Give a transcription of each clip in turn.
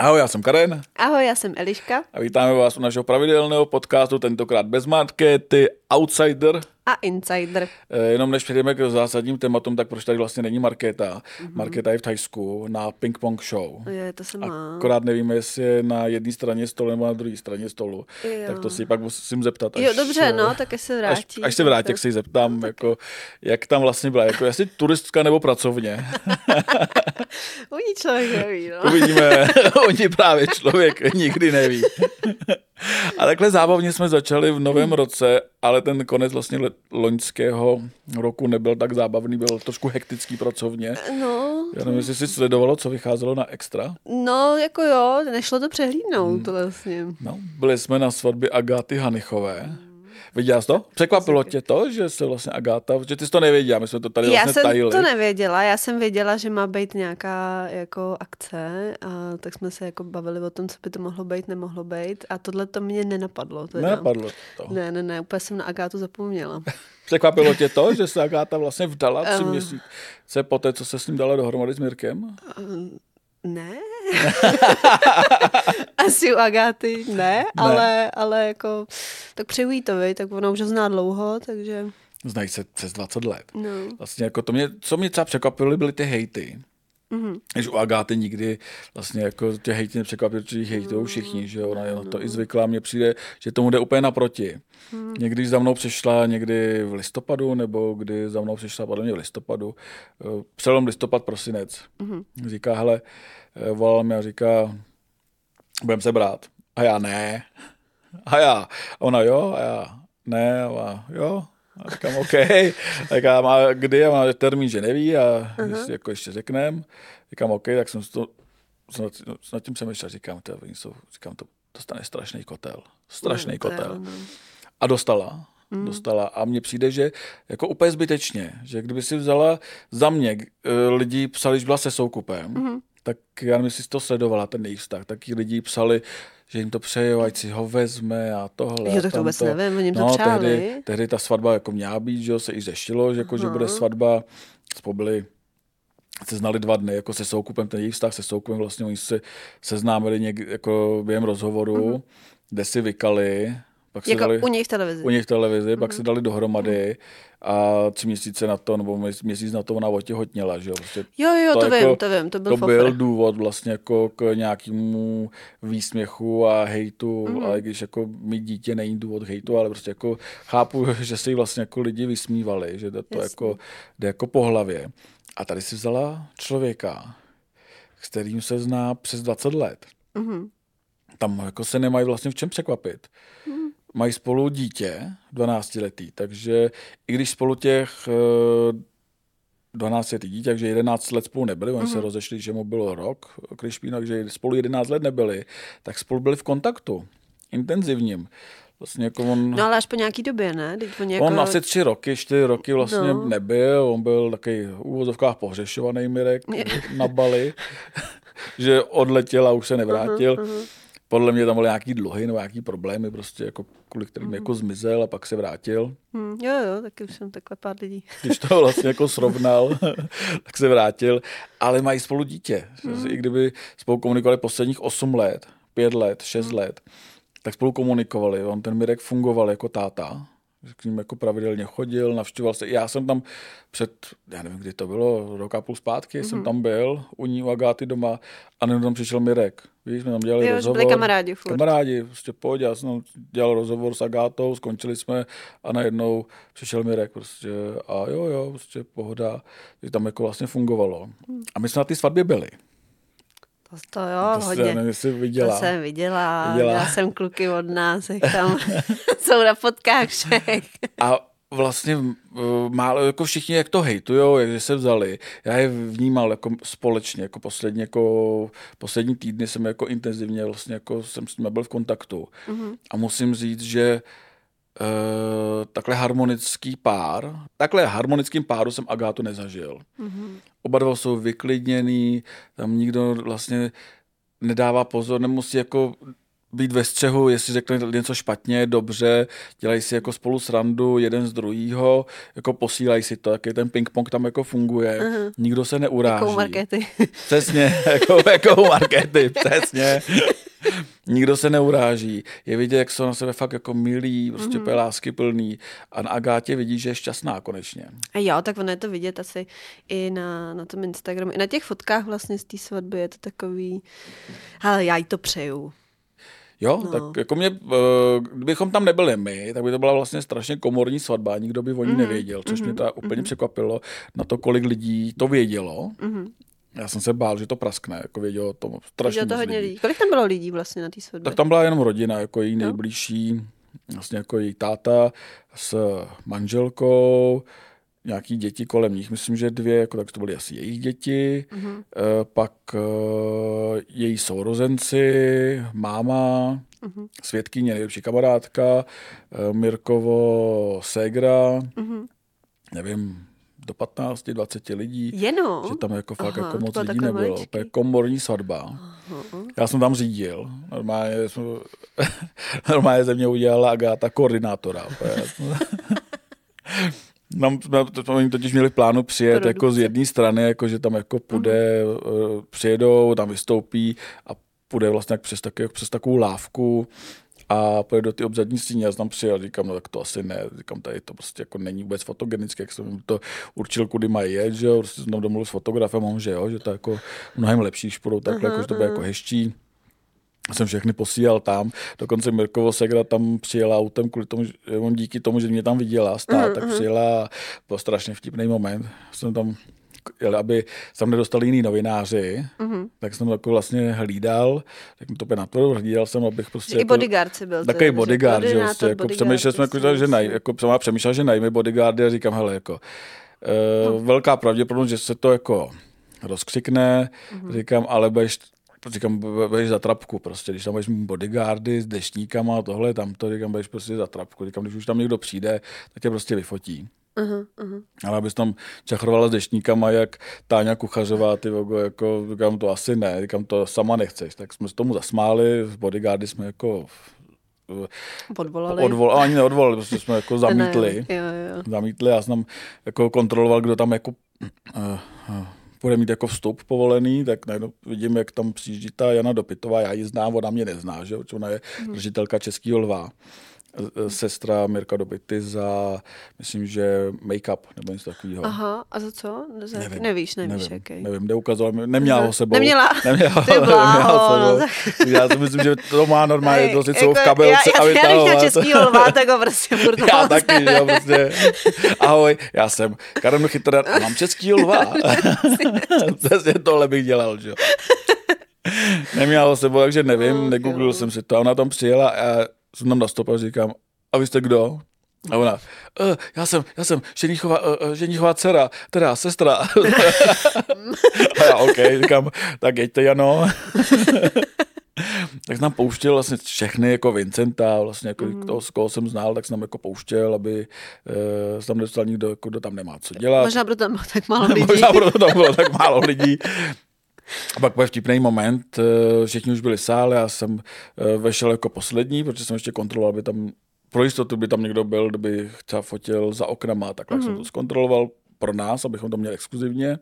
Ahoj, já jsem Karen. Ahoj, já jsem Eliška. A vítáme vás u našeho pravidelného podcastu, tentokrát bez markety, Outsider. A Insider. E, jenom než přejdeme k zásadním tématům, tak proč tady vlastně není Markéta? Mm-hmm. Markéta je v Thajsku na ping pong show. Je, to se má. Akorát nevíme, jestli je na jedné straně stolu nebo na druhé straně stolu. Jo. Tak to si pak musím zeptat. Až, jo, dobře, no, tak se vrátí. Až, až se vrátí, tak se jí zeptám, no, jako, jak tam vlastně byla. Jako, jestli turistka nebo pracovně. Oni člověk neví, no. Uvidíme, oni právě člověk nikdy neví. A takhle zábavně jsme začali v novém roce, ale ten konec vlastně loňského roku nebyl tak zábavný, byl trošku hektický pracovně. No. Já nevím, jestli jsi sledovalo, co vycházelo na Extra. No, jako jo, nešlo to přehlídnout hmm. to vlastně. No, byli jsme na svatbě Agáty Hanichové. Hmm Viděla jsi to? Překvapilo tě to, že se vlastně Agáta, že ty jsi to nevěděla, my jsme to tady já vlastně jsem tajili. to nevěděla, já jsem věděla, že má být nějaká jako akce a tak jsme se jako bavili o tom, co by to mohlo být, nemohlo být a tohle to mě nenapadlo. Teda. Nenapadlo to. Ne, ne, ne, úplně jsem na Agátu zapomněla. Překvapilo tě to, že se Agáta vlastně vdala tři uh, měsíce po té, co se s ním dala dohromady s Mirkem? Uh, ne. Asi u Agáty ne, ne, Ale, ale jako, tak přeju to, vej, tak ona už ho zná dlouho, takže... Znají se přes 20 let. No. Vlastně jako to mě, co mě třeba překvapilo, byly ty hejty. Mm-hmm. Že u Agáty nikdy vlastně jako tě hejty nepřekvapily, protože jich hejtují všichni, že ona je na to i zvyklá. Mně přijde, že tomu jde úplně naproti. Mm. Někdy za mnou přišla někdy v listopadu, nebo kdy za mnou přišla podle mě v listopadu, eh, přelom listopad, prosinec. Mm-hmm. Říká, hele, eh, volal mi a říká, budeme se brát. A já ne. A já. A ona jo, a já ne. A jo. A říkám, OK. Tak já má kdy, a má termín, že neví a uh-huh. jako ještě řeknem. Říkám, OK, tak jsem to, jsem nad, nad tím přemýšlel, říkám, to, jsou, říkám, to dostane strašný kotel. Strašný no, kotel. A dostala. Mm. Dostala. A mně přijde, že jako úplně zbytečně, že kdyby si vzala za mě, eh, lidi psali, že byla se soukupem, mm tak já nevím, jestli to sledovala, ten jejich vztah, taky lidi psali, že jim to přeje, ať si ho vezme a tohle. Jo, tak to vůbec nevím, oni jim to no, přáli. Tehdy, tehdy, ta svatba jako měla být, že se i řešilo, že, jako, že bude svatba, spolu se znali dva dny, jako se Soukupem, ten jejich vztah se Soukupem, vlastně oni se seznámili něk, jako během rozhovoru, uh-huh. kde si vykali, pak se jako dali, u nich v televizi. U nich v televizi, mm-hmm. pak se dali dohromady a tři měsíce na to, nebo měsíc na to ona otěhotněla, že jo. Prostě jo, jo, to, to jako, vím, to vím, to byl To byl důvod vlastně jako k nějakému výsměchu a hejtu, mm-hmm. ale když jako mít dítě není důvod hejtu, ale prostě jako chápu, že se jí vlastně jako lidi vysmívali, že to, to jako jde jako po hlavě. A tady si vzala člověka, s kterým se zná přes 20 let. Mm-hmm. Tam jako se nemají vlastně v čem překvapit. Mm mají spolu dítě, 12 letý, takže i když spolu těch 12 eh, letý dítě, takže 11 let spolu nebyli, oni mm-hmm. se mhm. rozešli, že mu bylo rok, Krišpín, takže spolu 11 let nebyli, tak spolu byli v kontaktu, intenzivním. Vlastně jako on, no ale až po nějaký době, ne? Teď on, jako... on asi tři roky, čtyři roky vlastně no. nebyl, on byl takový v úvozovkách pohřešovaný Mirek na Bali, že odletěl a už se nevrátil. Uh-huh, uh-huh podle mě tam byly nějaký dluhy nebo nějaký problémy, prostě jako kvůli kterým mm. jako zmizel a pak se vrátil. Mm, jo, jo, taky už jsem takhle pár lidí. Když to vlastně jako srovnal, tak se vrátil, ale mají spolu dítě. Mm. I kdyby spolu komunikovali posledních 8 let, 5 let, 6 mm. let, tak spolu komunikovali. On ten Mirek fungoval jako táta, k ním jako pravidelně chodil, navštěvoval se. Já jsem tam před, já nevím, kdy to bylo, rok a půl zpátky, mm-hmm. jsem tam byl u ní, u Agáty doma a jenom tam přišel Mirek. Víš, jsme tam dělali jo, rozhovor. byli kamarádi furt. Kamarádi, prostě pojď, já jsem dělal rozhovor s Agátou, skončili jsme a najednou přišel Mirek prostě a jo, jo, prostě pohoda. Tam jako vlastně fungovalo. Hmm. A my jsme na té svatbě byli. To, to jo, to hodně. Nevím, jestli viděla. To jsem viděla. viděla. Já jsem kluky od nás, jak tam jsou na fotkách všech. A vlastně málo jako všichni, jak to hejtujou, jak se vzali. Já je vnímal jako společně, jako poslední, jako poslední týdny jsem jako intenzivně vlastně jako jsem s nimi byl v kontaktu. Mm-hmm. A musím říct, že uh, takhle harmonický pár, takhle harmonickým páru jsem Agátu nezažil. Mm-hmm. Oba dva jsou vyklidněný, tam nikdo vlastně nedává pozor, nemusí jako být ve střehu, jestli řekne něco špatně, dobře, dělají si jako spolu srandu jeden z druhýho, jako posílají si to, jaký ten ping-pong tam jako funguje, uh-huh. nikdo se neuráží. Jako markety. Přesně, jako, jako markety, přesně. Nikdo se neuráží. Je vidět, jak jsou na sebe fakt jako milí, prostě mm-hmm. lásky plný. A na Agátě vidí, že je šťastná konečně. A jo, tak ono je to vidět asi i na, na tom Instagramu. I na těch fotkách vlastně z té svatby je to takový, ale já jí to přeju. Jo, no. tak jako mě, eh, kdybychom tam nebyli my, tak by to byla vlastně strašně komorní svatba, nikdo by o ní mm-hmm. nevěděl, což mm-hmm. mě to úplně mm-hmm. překvapilo na to, kolik lidí to vědělo. Mm-hmm. Já jsem se bál, že to praskne, jako vědělo to strašně to hodně lidí. lidí. Kolik tam bylo lidí vlastně na té svatbě? Tak tam byla jenom rodina, jako její no. nejbližší, vlastně jako její táta s manželkou, nějaký děti kolem nich, myslím, že dvě, jako tak to byly asi jejich děti, uh-huh. e, pak e, její sourozenci, máma, uh-huh. svědkyně, nejlepší kamarádka, e, Mirkovo Segra, uh-huh. nevím, do 15-20 lidí. Jenom? Že tam jako fakt Aha, jako moc lidí nebylo. To je komorní svatba. Aha. Já jsem tam řídil. Normálně, jsme, normálně ze mě udělala Agáta koordinátora. Nám, jsme totiž měli v plánu přijet Produkce. jako z jedné strany, jako že tam jako půjde, uh-huh. přijedou, tam vystoupí a půjde vlastně jak přes, tak, jak přes takovou lávku a pojede do ty obzadní stíně, já jsem tam přijel, říkám, no tak to asi ne, říkám, tady to prostě jako není vůbec fotogenické, jak jsem to určil, kudy mají jet, že jo, prostě jsem tam domluvil s fotografem, on, že jo, že to je jako mnohem lepší, když půjdou takhle, uh-huh, jako, že to bude jako hezčí. Jsem všechny posílal tam, dokonce Mirkovo Segra tam přijela autem kvůli tomu, že on díky tomu, že mě tam viděla stát, uh-huh. tak přijela, byl strašně vtipný moment, jsem tam aby tam nedostali jiný novináři, uh-huh. tak jsem jako vlastně hlídal, tak mi to by natvrdil, hlídal jsem, abych prostě... Jako, I bodyguard si byl. Takový bodyguard, že prostě, jako přemýšlel jsem, jako, že naj, jako jsem přemýšlel, že najme bodyguardy a říkám, hele, jako, uh, no. velká pravděpodobnost, že se to jako rozkřikne, uh-huh. říkám, ale budeš říkám, budeš za trapku prostě, když tam budeš bodyguardy s dešníkama a tohle, tam to, říkám, budeš prostě za trapku, říkám, když už tam někdo přijde, tak tě prostě vyfotí. Uh-huh. Ale abys tam čachrovala s deštníkama, jak Táňa Kuchařová, ty vogo, jako, říkám, to asi ne, říkám, to sama nechceš. Tak jsme s tomu zasmáli, v bodyguardy jsme jako Odvolali. Odvol, ani neodvolali, prostě jsme jako zamítli. Ne, jo, jo. Zamítli, já jsem jako kontroloval, kdo tam jako uh, uh, bude mít jako vstup povolený, tak najednou vidím, jak tam přijíždí ta Jana Dopitová, já ji znám, ona mě nezná, že? ona je mhm. držitelka Českého lva sestra Mirka Dobity za, myslím, že make-up nebo něco takového. Aha, a za co? Za, nevím, nevíš, nevíš, nevím, jaký. Nevím, neukazoval, neměla ho sebou. Neměla, neměla, ty bláho. Neměla sebou. Já si myslím, že to má normálně to si jako, v kabelce. Já, já, já bych českýho lva, tak ho prostě furt Já taky, já prostě. Ahoj, já jsem Karel Chytrer a mám český lva. Přesně tohle bych dělal, že jo. Neměla ho sebou, takže nevím, negooglil jsem si to. A ona tam přijela a jsem tam nastoupil a říkám, a vy jste kdo? A ona, e, já jsem, já jsem ženichová, e, ženichová dcera, teda sestra. a já, OK, říkám, tak jeďte, Jano. tak jsem nám pouštěl vlastně všechny, jako Vincenta, vlastně jako mm. toho, z koho jsem znal, tak jsem nám jako pouštěl, aby uh, tam nedostal nikdo, jako, kdo tam nemá co dělat. Možná proto tam bylo tak málo lidí. Možná proto tam bylo tak málo lidí. A pak byl vtipný moment, eh, všichni už byli v sále, já jsem eh, vešel jako poslední, protože jsem ještě kontroloval, aby tam pro jistotu by tam někdo byl, kdyby třeba fotil za oknama, takhle mm-hmm. jsem to zkontroloval pro nás, abychom to měli exkluzivně.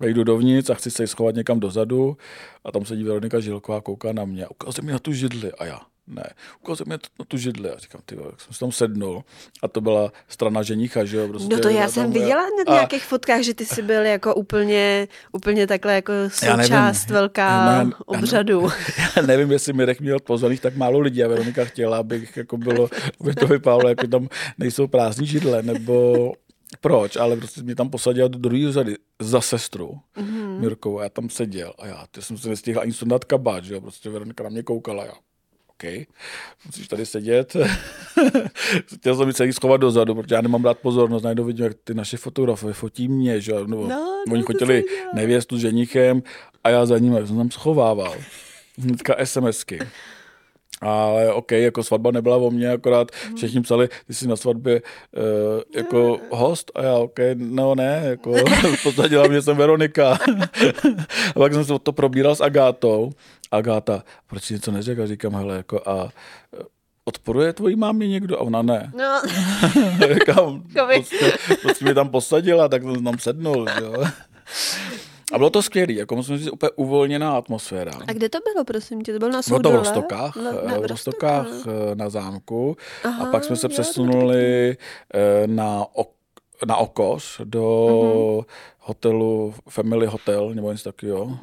Vejdu dovnitř a chci se schovat někam dozadu a tam sedí Veronika Žilková, kouká na mě, ukazuje mi na tu židli a já ne, ukazuje mě na tu židli a říkám, ty jak jsem se tam sednul a to byla strana ženicha, že jo. Prostě, no to já jsem viděla na nějakých a... fotkách, že ty jsi byl jako úplně, úplně takhle jako součást velká ne, obřadu. Já, já nevím, jestli Mirek měl pozvaných tak málo lidí a Veronika chtěla, abych jako bylo, aby to vypadalo, jako tam nejsou prázdní židle, nebo proč, ale prostě mě tam posadil do druhé řady za sestru mm-hmm. Mirkovou a já tam seděl a já ty jsem se nestihl ani sundat kabát, že jo, prostě Veronika na mě koukala, já OK, musíš tady sedět. Chtěl jsem se jí schovat dozadu, protože já nemám dát pozornost, najednou vidím, jak ty naše fotografové fotí mě, že no, no, oni chtěli nevěstu s ženichem a já za ním jsem tam schovával. Hnedka SMSky. Ale OK, jako svatba nebyla o mně, akorát všichni psali, ty jsi na svatbě uh, jako host a já OK, no ne, jako podstatě mě jsem Veronika. a pak jsem se to probíral s Agátou. Agáta, proč si něco neřekl? A říkám, hele, jako a eh, odporuje tvojí mámě někdo? A ona ne. No, Říkám, prostě, prostě mě tam posadila, tak jsem tam sednul. Jo. A bylo to skvělé, jako musím říct, úplně uvolněná atmosféra. a kde to bylo, prosím tě? To bylo na Bylo to v Soudole? Rostokách, Na, eh, na, v Rostokách eh, na zámku. a Aha, pak jsme se jo, přesunuli eh, na, ok, na Okos do Mhm. hotelu Family Hotel nebo něco takového.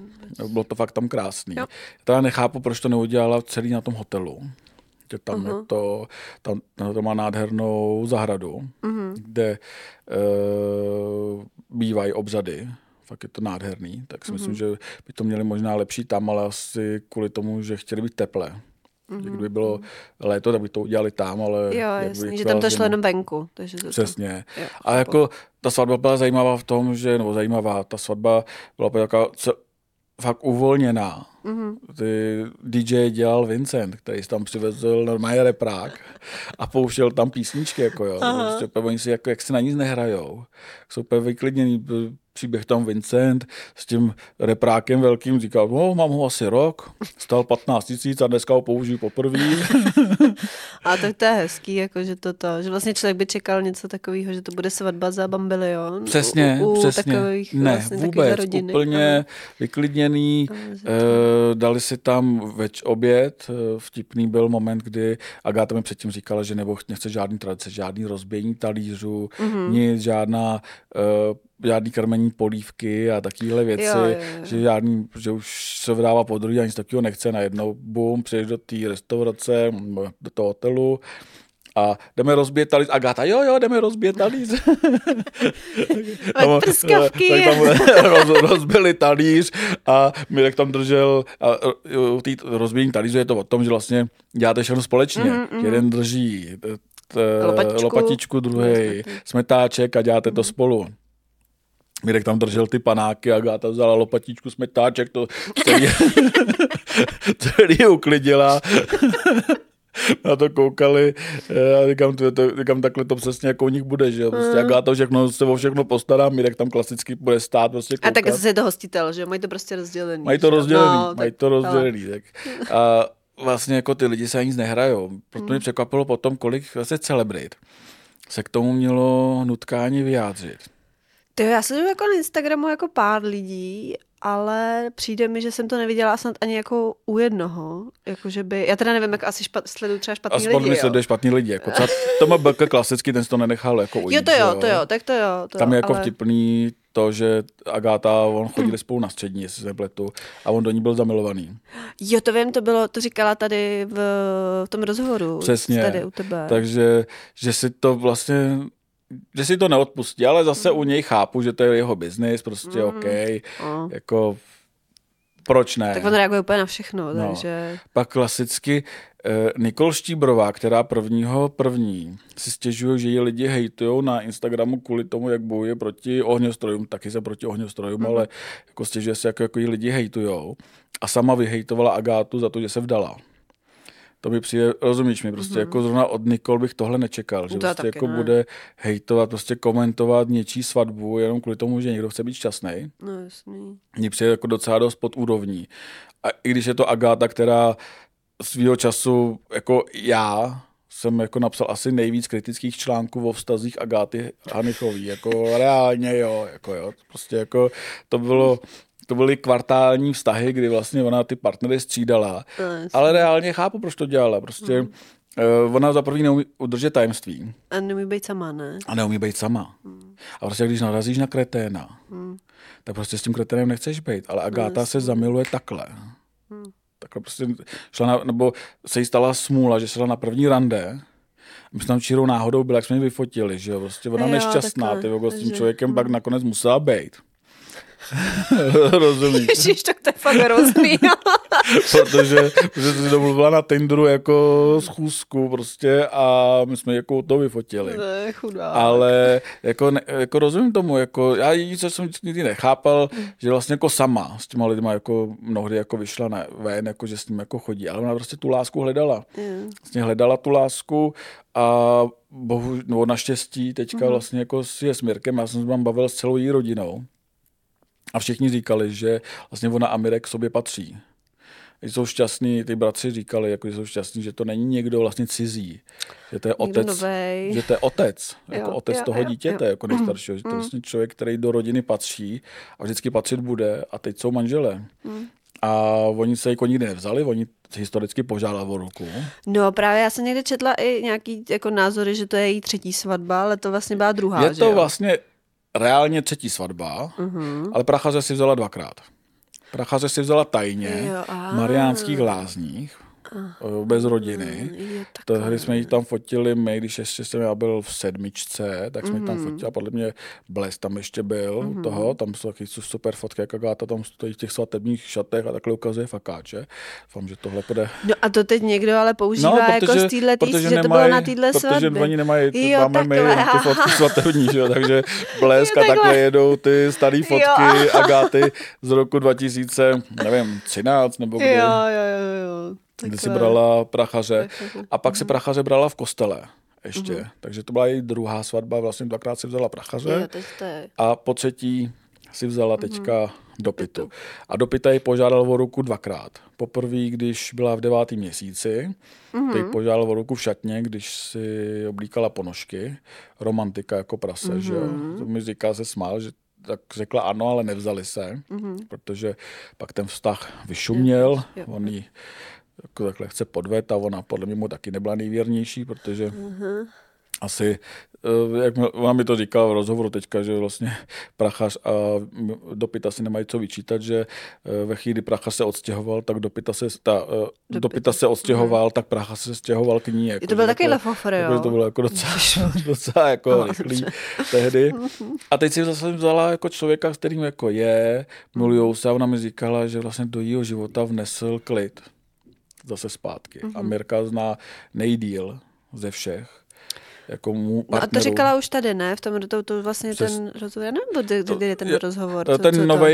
Bylo to fakt tam krásný. Jo. Teda nechápu, proč to neudělala celý na tom hotelu. Že tam, je to, tam, tam to má nádhernou zahradu, Mhm. kde uh, bývají obřady. Fakt je to nádherný. Tak si Mhm. myslím, že by to měli možná lepší tam, ale asi kvůli tomu, že chtěli být teple. Že kdyby bylo léto, tak by to udělali tam, ale... Mhm. Jo, jasný, že tam to šlo jenom venku. Takže to Přesně. Jo, A jako ta svatba byla zajímavá v tom, že, nebo zajímavá, ta svatba byla taková fakt uvolněná. Mhm. Ty DJ dělal Vincent, který si tam přivezl normálně reprák a pouštěl tam písničky, jako jo. Prostě, úplně oni si jako, jak se na nic nehrajou. Jsou úplně vyklidněný. Příběh tam Vincent s tím reprákem velkým říkal, no, mám ho asi rok, stal 15 tisíc a dneska ho použiju poprvé. A tak to je hezký, jako, že to, to, že vlastně člověk by čekal něco takového, že to bude svatba za bambilion. Přesně, u, u přesně. Takových, ne, vlastně, vůbec, úplně vyklidněný. Aha, Eh, dali si tam več oběd. Eh, Vtipný byl moment, kdy Agáta mi předtím říkala, že nebo nechce žádný tradice, žádný rozbíjení talířů, Mhm. mm-hmm. nic, žádná uh, žádný krmení polívky a takovéhle věci, Jo, jo, jo. že žádný, že už se vydává po druhý a nic takového nechce, najednou bum, přijdeš do té restaurace, do toho hotelu a jdeme rozbít talíř. Agáta, jo, jo, jdeme rozbít talíř. Prskavky. tak tam roz, rozbili talíř a Mirek tam držel, a té rozbíjení talíře je to o tom, že vlastně děláte všechno společně. Mhm, Mm-hmm. Jeden drží t, Lopatičku. lopatičku, druhý smetáček a děláte Mhm. to spolu. Mirek tam držel ty panáky a Gáta vzala lopatičku, smetáček, to celý, celý uklidila. Na to koukali a říkám, to, to, říkám, takhle to přesně jako u nich bude, že jo. Prostě Mhm. Agáta všechno, se o všechno postará, Mirek tam klasicky bude stát, prostě A koukat. tak zase je to hostitel, že? Mají to prostě rozdělený. Mají to rozdělený, No, mají tak- to ale- rozdělený. Tak. A vlastně jako ty lidi se ani nic nehrajou. Proto Hmm. mě překvapilo potom, kolik vlastně celebrit se k tomu mělo nutkání vyjádřit. Ty, já jsem jako na Instagramu jako pár lidí, ale přijde mi, že jsem to neviděla snad ani jako u jednoho. Jako, že by, já teda nevím, jak asi špat, sleduju třeba A špatný spolu lidi, mi jo. sleduje špatný lidi. Jako třeba Toma Beka klasicky, ten si to nenechal jako ujít. Jo, to jo, to jo, tak to jo. To Tam je jako ale... vtipný to, že Agáta, on chodili spolu na střední, jestli se nepletu, a on do ní byl zamilovaný. Jo, to vím, to bylo, to říkala tady v, v tom rozhovoru. Přesně. Tady u tebe. Takže, že si to vlastně že si to neodpustí, ale zase u něj chápu, že to je jeho biznis, prostě OK, No. jako proč ne? Tak on reaguje úplně na všechno, No. takže... Pak klasicky eh, Nikol Štíbrová, která prvního první si stěžuje, že ji lidi hejtujou na Instagramu kvůli tomu, jak bojuje proti ohňostrojům, taky se proti ohňostrojům, mm-hmm. ale jako stěžuje se, jako, jako ji lidi hejtujou. A sama vyhejtovala Agátu za to, že se vdala. To mi přijde, rozumíš mi, prostě mm-hmm. jako zrovna od Nikol bych tohle nečekal, že To prostě taky jako ne. bude hejtovat, prostě komentovat něčí svatbu jenom kvůli tomu, že někdo chce být šťastný. No jasný. Mně přijde jako docela dost pod úrovní. A i když je to Agáta, která svýho času, jako já, jsem jako napsal asi nejvíc kritických článků o vztazích Agáty Hanichový. Jako reálně jo, jako jo. Prostě jako to bylo, to byly kvartální vztahy, kdy vlastně ona ty partnery střídala. No, jasný. Ale reálně chápu, proč to dělala. Prostě Hmm. uh, ona za první neumí udržet tajemství A nemůže být sama, ne? a neumí být sama. A prostě když narazíš na kreténa, tak prostě s tím kreténem nechceš být. Ale Agáta se zamiluje takhle. Takhle prostě šla na, nebo se jí stala smůla, že šla na první rande. My jsme tam čirou náhodou byli, jak jsme ji vyfotili, že jo, prostě ona Jo, nešťastná, takhle, ty s tím člověkem pak nakonec musela být. Rozumíš? Ježiš, tak to je fakt hrozný. protože, protože si domluvila na Tinderu jako schůzku prostě a my jsme jako to vyfotili. Ne, chudá. Ale jako, ne, jako rozumím tomu, jako já jí, co jsem nikdy nechápal, že vlastně jako sama s těma lidma jako mnohdy jako vyšla na, ven, jako že s ním jako chodí, ale ona prostě tu lásku hledala. Jo. Vlastně hledala tu lásku a bohu, no naštěstí teďka Mhm. vlastně jako si je s Mirkem, já jsem se tam bavil s celou její rodinou a všichni říkali, že vlastně ona a Mirek k sobě patří. Že jsou šťastní, ty bratři říkali, jako, že jsou šťastní, že to není někdo vlastně cizí, že to je otec, novej. že to je otec, jako Jo, otec jo, toho jo, dítěte, jo. jako nejstaršího, že to je vlastně člověk, který do rodiny patří a vždycky patřit bude a teď jsou manželé. Mm. A oni se jako nikdy nevzali, oni historicky požádali o ruku. No právě já jsem někde četla i nějaký jako názory, že to je její třetí svatba, ale to vlastně byla druhá, Je že to jo? Mhm. vlastně reálně třetí svatba, uh-huh. ale prachaře si vzala dvakrát. Prachaře si vzala tajně Jo, v Mariánských lázních, eh, bez rodiny. Jo, Tehdy jsme ji tam fotili my, když ještě jsem já byl v sedmičce, tak jsme ji tam Mhm. fotili a podle mě Bles tam ještě byl mm-hmm. toho, tam jsou taky super fotky, jak Agáta tam stojí v těch svatebních šatech a takhle ukazuje fakáče. Doufám, že tohle bude No a to teď někdo ale používá no, jako z téhle, že to bylo na téhle protože svatbě. oni nemají, to Jo, máme my takhle, ty aha. fotky svatební, že takže blesk a takhle jedou ty staré fotky Jo. Agáty z roku 2000, nevím, 13 nebo kdy, Jo, jo, jo, jo. Kdy si Takhle. brala prachaře Takhle. a pak si prachaře brala v kostele ještě, Mhm. takže to byla její druhá svatba, vlastně dvakrát si vzala prachaře Jo, je. a po třetí si vzala Mhm. teďka do pitu. A do pita ji požádal o ruku dvakrát. Poprvé, když byla v devátém měsíci, Mhm. teď požádal o ruku v šatně, když si oblíkala ponožky. Romantika jako prase, že jo. Mhm. To mi říká, se smál, že tak řekla ano, ale nevzali se, protože pak ten vztah vyšuměl, Mhm. Jo. on jí jako takhle chce podvet a ona podle mě mu taky nebyla nejvěrnější, protože Mhm. asi, eh, jak ona mi to říkala v rozhovoru teďka, že vlastně prachař a dopita si nemají co vyčítat, že eh, ve chvíli, kdy prachař se odstěhoval, tak dopita se, ta, eh, dopita se odstěhoval, tak prachař se stěhoval k ní. Jako, To byl lefofr, jako, jo. že to bylo jako docela, docela jako No, rychlý tehdy. A teď si zase vzala jako člověka, s kterým jako je, milujou se a ona mi říkala, že vlastně do jejího života vnesl klid zase zpátky. A Mhm. Mirka zná nejdíl ze všech. Jako mu No a to říkala už tady, ne? V tom to, to vlastně Přes- ten rozhovor, já nevím, kdy, kdy je ten je- rozhovor. To, co- ten to- nový,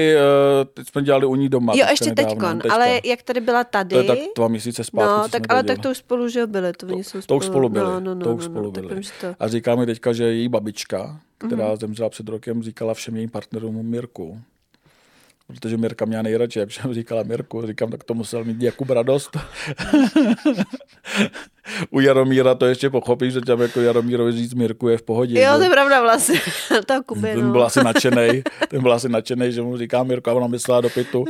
teď jsme dělali u ní doma. Jo, ještě teďkon, teďka. ale jak tady byla tady, To je tak dva měsíce zpátky, no, tak ale to tak to už spolu, že jo, byli, to oni jsou To už spolu byli, no, no, no, to už no, spolu no, tak byli. to, A říká mi teďka, že její babička, která Mhm. zemřela před rokem, říkala všem jejím partnerům Mirku. Protože Mirka měla nejradši, jak všem říkala Mirku. Říkám, tak to musel mít Jakub radost. U Jaromíra to ještě pochopíš, že tam jako Jaromírovi říct Mirku je v pohodě. jo, to je pravda vlastně, to Kuby, ten no. byl asi nadšenej, ten byl asi nadšenej, že mu říká Mirko a ona myslela do pitu.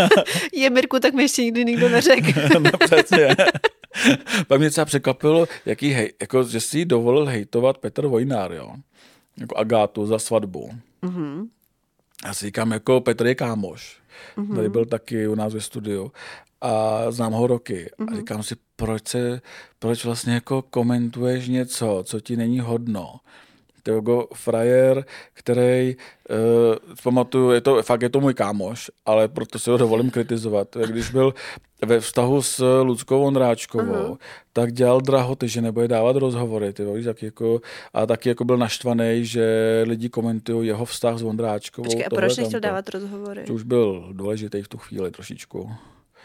Je Mirku, tak mi ještě nikdy nikdo neřekl. no, přesně. Pak mě třeba překvapilo, jaký hej, jako, že si dovolil hejtovat Petr Vojnár, jo? Jako Agátu za svatbu. Mhm. Já si říkám, jako Petr je kámoš. Mm-hmm. Tady byl taky u nás ve studiu a znám ho roky. Mm-hmm. A říkám si, proč, se, proč vlastně jako komentuješ něco, co ti není hodno. Jako frajer, který, uh, pamatuju, je to, fakt je to můj kámoš, ale proto si ho dovolím kritizovat. Když byl ve vztahu s Ludskou Ondráčkovou, uh-huh. tak dělal drahoty, že nebude dávat rozhovory, ty víš, tak jako, a taky jako byl naštvaný, že lidi komentují jeho vztah s Ondráčkovou. Počkej, a proč nechtěl dávat rozhovory? To už byl důležitý v tu chvíli trošičku.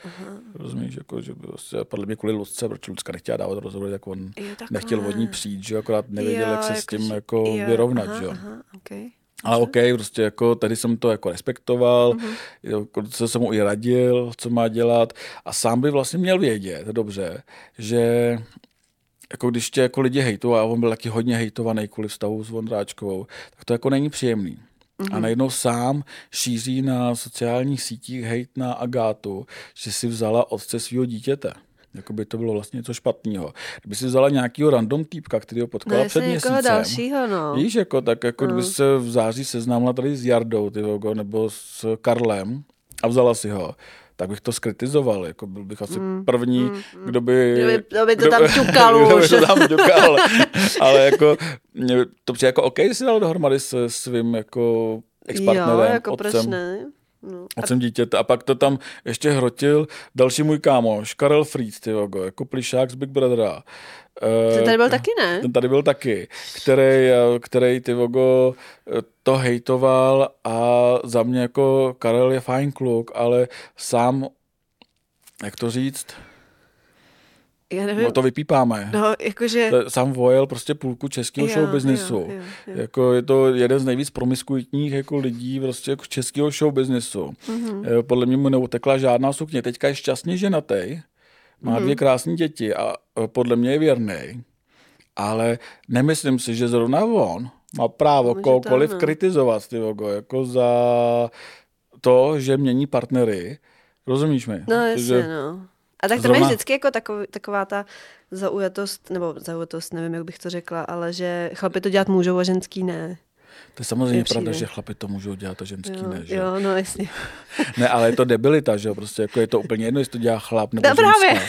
Aha. Rozumíš, jako, že prostě, podle mě kvůli Lucce, proč Lucka nechtěla dávat rozhovory, tak on Jo, takhle. nechtěl od ní přijít, že akorát nevěděl, Jo, jak se s tím že- jako jo, vyrovnat, aha, že jo. Aha, okay. Ale OK, prostě jako tady jsem to jako respektoval, uh-huh. co jsem mu i radil, co má dělat a sám by vlastně měl vědět, dobře, že jako když tě jako lidi hejtou a on byl taky hodně hejtovaný kvůli vztahu s Vondráčkovou, tak to jako není příjemný. A najednou sám šíří na sociálních sítích hejt na Agátu, že si vzala otce svého dítěte. Jako by to bylo vlastně něco špatného. Kdyby si vzala nějakého random týpka, který ho potkala No, před měsícem. dalšího, no. Víš, jako, tak jako kdyby se v září seznámila tady s Jardou, ty vogo, nebo s Karlem a vzala si ho, tak bych to skritizoval, jako byl bych asi první, kdo by... Kdo by- kdo by to tam ťukal kdo by to tam ťukal. Ale jako, mě to přijde jako OK, když si dal dohromady se svým jako Jo, ex-partnerem, jako proč otcem. ne? No. A jsem dítěte. A pak to tam ještě hrotil další můj kámoš, Karel Fried, ty jako plišák z Big Brothera. Ten tady byl taky, ne? Ten tady byl taky, který, který ty vogo to hejtoval a za mě jako Karel je fajn kluk, ale sám, jak to říct, Já nevím. no to vypípáme. No, jakože... Sám vojel prostě půlku českého show businessu. jo, jo, jo. Jako je to jeden z nejvíc promiskuitních jako lidí prostě jako českého show businessu. Mhm. Mm-hmm. Podle mě mu neutekla žádná sukně. Teďka je šťastně ženatý, má Mhm. dvě krásné děti a e, podle mě je věrný. Ale nemyslím si, že zrovna on má právo Může kohokoliv kritizovat ty vogo, jako za to, že mění partnery. Rozumíš mi? No, jasně, že, no. A tak to je vždycky jako takový, taková ta zaujatost, nebo zaujatost, nevím, jak bych to řekla, ale že chlapi to dělat můžou a ženský ne. To je samozřejmě Mně pravda, že chlapi to můžou dělat a ženský Jo, ne. Že? jo, no jasně. Ne, ale je to debilita, že jo, prostě jako je to úplně jedno, jestli to dělá chlap nebo No ženská. právě.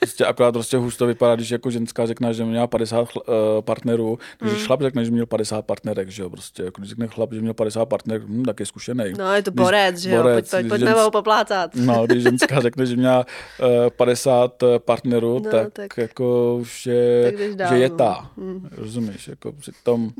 Prostě akorát prostě hůř to vypadá, když jako ženská řekne, že měla 50 chl- uh, partnerů, když Hmm. chlap řekne, že měl 50 partnerek, že jo, prostě jako když řekne chlap, že měl 50 partnerek, hm, tak je zkušený. No, je to borec, že jo, pojď, pojď, pojďme ho poplácat. No, když ženská řekne, že měla uh, 50 partnerů, No, tak, tak- jako už je, tak že je no. ta. Rozumíš, jako při tom,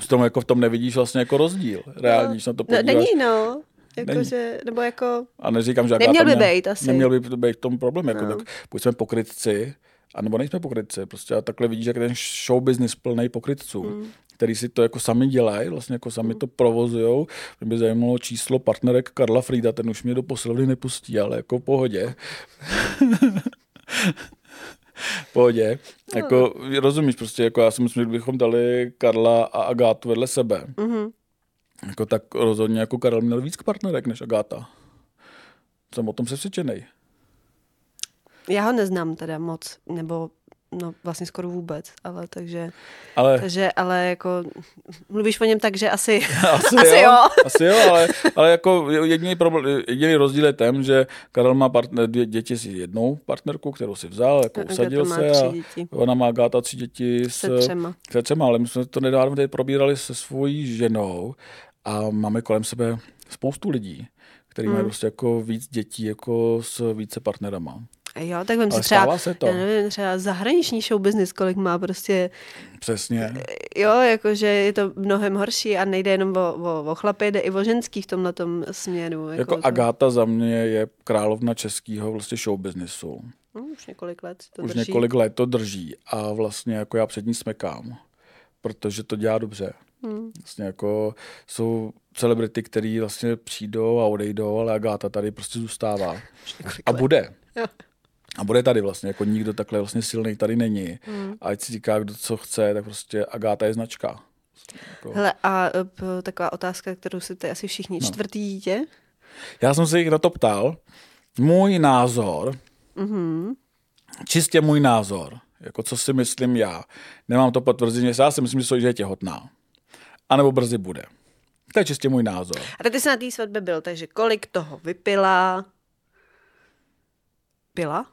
v tom, jako v tom nevidíš vlastně jako rozdíl. Reálně, když na to No, podíváš. není, no. Není. Jakože, nebo jako, A neříkám, že Neměl by být asi. Neměl by být v tom problém, jako No. tak buď jsme pokrytci, anebo nejsme pokrytci. Prostě a takhle vidíš, jak ten show business plný pokrytců, Hmm. který si to jako sami dělají, vlastně jako sami to provozujou. Mě by zajímalo číslo partnerek Karla Frida, ten už mě do posilovny nepustí, ale jako v pohodě. V pohodě. Jako, rozumíš prostě, jako já si myslím, že kdybychom dali Karla a Agátu vedle sebe, mhm. jako tak rozhodně jako Karel měl víc partnerek než Agáta. Jsem o tom přesvědčený. já ho neznám teda moc, nebo no vlastně skoro vůbec, ale takže, Ale takže, ale jako mluvíš o něm tak, že asi, asi, asi jo, jo. asi jo, ale, ale jako jediný, problém, jediný rozdíl je ten, že Karel má partner, dvě děti s jednou partnerkou, kterou si vzal, jako usadil se a děti. ona má Gáta tři děti s, se třema. se třema, ale my jsme to nedávno tady probírali se svojí ženou a máme kolem sebe spoustu lidí, který Hmm. mají prostě jako víc dětí jako s více partnerama. Jo, tak vem si třeba, se to. já nevím, třeba zahraniční show business, kolik má prostě, Přesně. jo, jakože je to mnohem horší a nejde jenom o, o, o chlapy, jde i o ženský v tomhle směru. Jako to- Agáta za mě je královna českého vlastně show businessu. No, už několik let to Už drží. několik let to drží a vlastně jako já před ní smekám, protože to dělá dobře. Hmm. Vlastně jako jsou celebrity, který vlastně přijdou a odejdou, ale Agáta tady prostě zůstává. A bude. Jo. A bude tady vlastně, jako nikdo takhle vlastně silný tady není. Hmm. A ať si říká, kdo co chce, tak prostě Agáta je značka. Jako. Hele, a e, p- taková otázka, kterou si ty asi všichni. No. Čtvrtý dítě? Já jsem se jich na to ptal. Můj názor, Mhm. čistě můj názor, jako co si myslím já. Nemám to potvrzení, já si myslím, že je těhotná. A nebo brzy bude. To je čistě můj názor. A ty jsi na té svatbě byl, takže kolik toho vypila? Pila?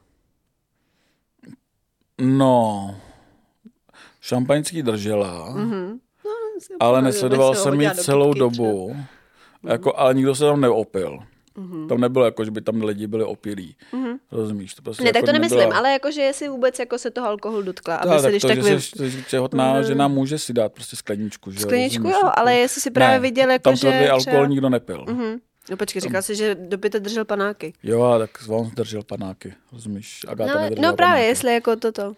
No, šampaňský držela, Mhm. No, ale nesledoval jsem ji celou kytky dobu. Jako, ale nikdo se tam neopil. Mhm. Tam nebylo jako, že by tam lidi byli opilí. Rozumíš? To prostě Ne, tak jako to nemyslím, nebyla- ale jakože jestli vůbec jako se toho alkohol dotkla, aby Tak, se tak když to, tak že vy... jsi, těhotná žena může si dát prostě skleničku. Že? jo, Skleničku rozumíš? jo, Jako- ale jestli si právě viděl, jako tam že tvrdý alkohol třeba- nikdo nepil. Mhm. No počkej, říkal jsi, že do pěte držel panáky. Jo, a tak on držel panáky, rozumíš? Agáta No, no právě, panáky. jestli jako toto.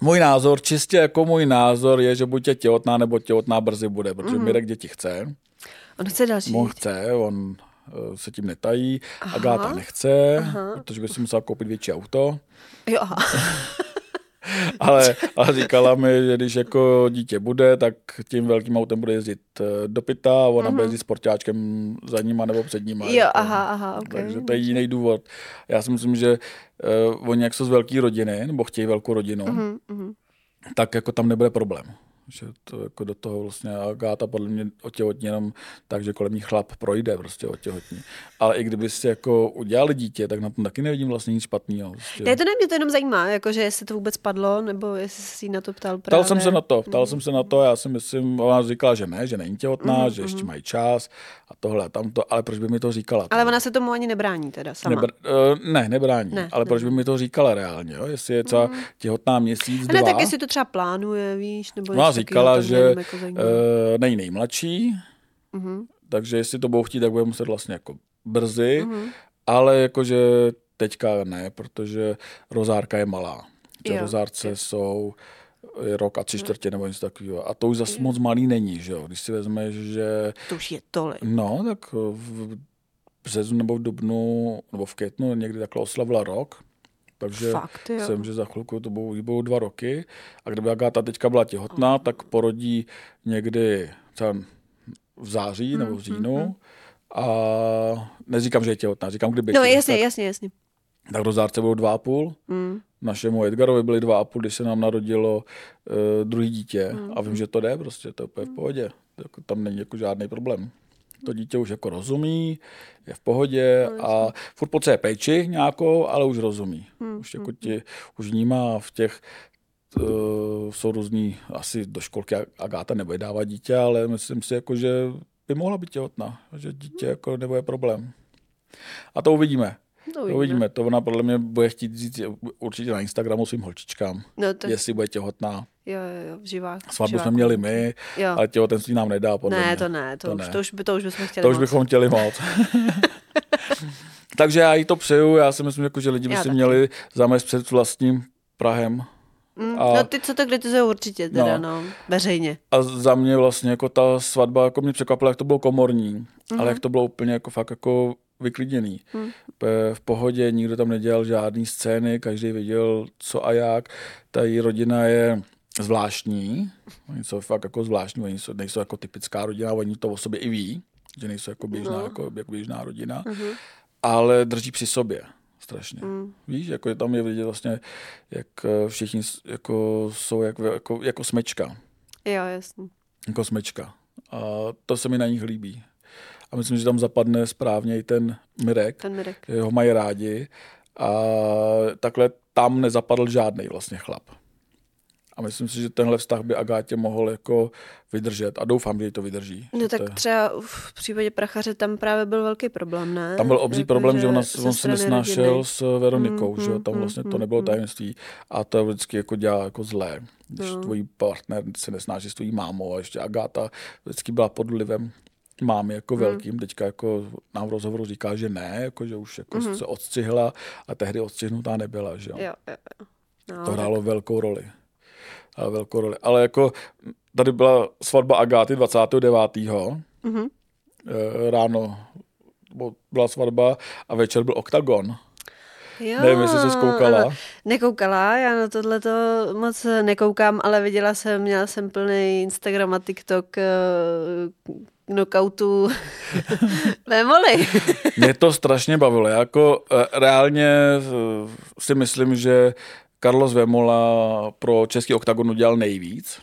Můj názor, čistě jako můj názor je, že buď je těhotná, nebo těhotná brzy bude, protože Mhm. Mirek děti chce, On chce další. on chce, on eh, se tím netají, Aha. Agáta nechce, Aha. protože by si musela koupit větší auto, Jo, aha. ale, ale říkala mi, že když jako dítě bude, tak tím velkým autem bude jezdit eh, do pita a ona bude jezdit sportáčkem za nima nebo před nima. Mhm. Jo, jako. aha, aha, ok. Takže to je jiný důvod. Já si myslím, že uh, oni jak jsou z velké rodiny, nebo chtějí velkou rodinu, Mhm, mhm. tak jako tam nebude problém. Že to jako do toho vlastně Agáta podle mě otěhotně jenom tak, že kolem ní chlap projde prostě otěhotní. Ale i kdyby si jako udělali dítě, tak na tom taky nevidím vlastně nic špatného. Prostě. Ne, to ne, mě to jenom zajímá, jakože jestli to vůbec padlo, nebo jestli jsi si na to ptal právě. Ptal jsem se na to, ptal mm. jsem se na to, já si myslím, ona říkala, že ne, že není těhotná, mm, že ještě mm. mají čas a tohle a tamto, ale proč by mi to říkala? Ale ona se tomu ani nebrání teda sama. Nebr, uh, ne, nebrání, ne, ale ne. proč by mi to říkala reálně, jo? jestli je třeba mm. těhotná měsíc, ne, dva. tak jestli to třeba plánuje, víš, nebo no, říkala, že jako uh, není nejmladší, mm-hmm. takže jestli to budou chtít, tak bude muset vlastně jako brzy, mm-hmm. ale jakože teďka ne, protože rozárka je malá. Že rozárce jo. jsou rok a tři čtvrtě nebo něco takového. A to už zase moc malý není, že jo? Když si vezmeš, že... To už je tolik. No, tak v březnu nebo v dubnu, nebo v květnu někdy takhle oslavila rok. Takže Fakt, jo. jsem, že za chvilku to budou, budou dva roky. A kdyby Agáta teďka byla těhotná, oh. tak porodí někdy třeba v září nebo v hmm, říjnu. Mm, mm. A neříkám, že je těhotná, říkám, kdyby. No jasně, tak, jasně, jasně. Tak rozárce budou dva a půl. Mm. Našemu Edgarovi byly dva a půl, když se nám narodilo uh, druhý dítě. Mm. A vím, že to jde prostě, to je úplně v pohodě. Jako, tam není jako žádný problém to dítě už jako rozumí, je v pohodě no, a furt potřebuje péči nějakou, ale už rozumí. Hmm. Už jako hmm, ti, už vnímá v těch uh, jsou různý, asi do školky Agáta nebude dávat dítě, ale myslím si, jako, že by mohla být těhotná, že dítě jako nebude problém. A to uvidíme. To uvidíme. uvidíme. To ona podle mě bude chtít říct určitě na Instagramu svým holčičkám, no to... jestli bude těhotná. Jo, jo, jo, v živách. Svatbu jsme měli my, jo. ale těhotenství nám nedá, podle Ne, mě. to ne, to, to, už, ne. to, už, by, to už bychom chtěli To už bychom chtěli moc. Takže já jí to přeju, já si myslím, jako, že lidi by si měli zamést před vlastním Prahem. Mm, a, no ty, co to kritizují určitě, teda, no. no, veřejně. A za mě vlastně jako ta svatba, jako mě překvapila, jak to bylo komorní, mm-hmm. ale jak to bylo úplně jako fakt jako vyklidněný. Hmm. V pohodě, nikdo tam nedělal žádný scény, každý věděl, co a jak. Ta její rodina je zvláštní, oni jsou fakt jako zvláštní, oni jsou, nejsou jako typická rodina, oni to o sobě i ví, že nejsou jako běžná, no. jako, jako běžná rodina, uh-huh. ale drží při sobě strašně. Mm. Víš, jako tam je vidět vlastně, jak eh, všichni jako jsou jak, jako, jako smečka. Jo, jasně. Jako smečka. A to se mi na nich líbí a myslím, že tam zapadne správně i ten Mirek. Ten Mirek. Ho mají rádi a takhle tam nezapadl žádný vlastně chlap. A myslím si, že tenhle vztah by Agátě mohl jako vydržet a doufám, že ji to vydrží. No tak třeba v případě Prachaře tam právě byl velký problém, ne? Tam byl obří jako, problém, že, ona, on se nesnášel rodiny. s Veronikou, mm, že tam mm, vlastně mm, to nebylo mm. tajemství a to vždycky jako dělá jako zlé. Když no. tvojí partner se nesnáší s tvojí mámou a ještě Agáta vždycky byla pod vlivem mám jako hmm. velkým, teďka jako nám v rozhovoru říká, že ne, jako, že už jako hmm. se odstřihla a tehdy odstřihnutá nebyla, že jo. jo, jo, jo. No, to hrálo tak... velkou roli. Ale velkou roli. Ale jako tady byla svatba Agáty 29. Mm-hmm. ráno byla svatba a večer byl oktagon. Jo, Nevím, jestli jsi zkoukala. Ano. Nekoukala, já na tohle to moc nekoukám, ale viděla jsem, měla jsem plný Instagram a TikTok eh, knockoutu Vémoli. Mě to strašně bavilo. Jako e, reálně eh, si myslím, že Carlos Vemola pro český oktagon udělal nejvíc.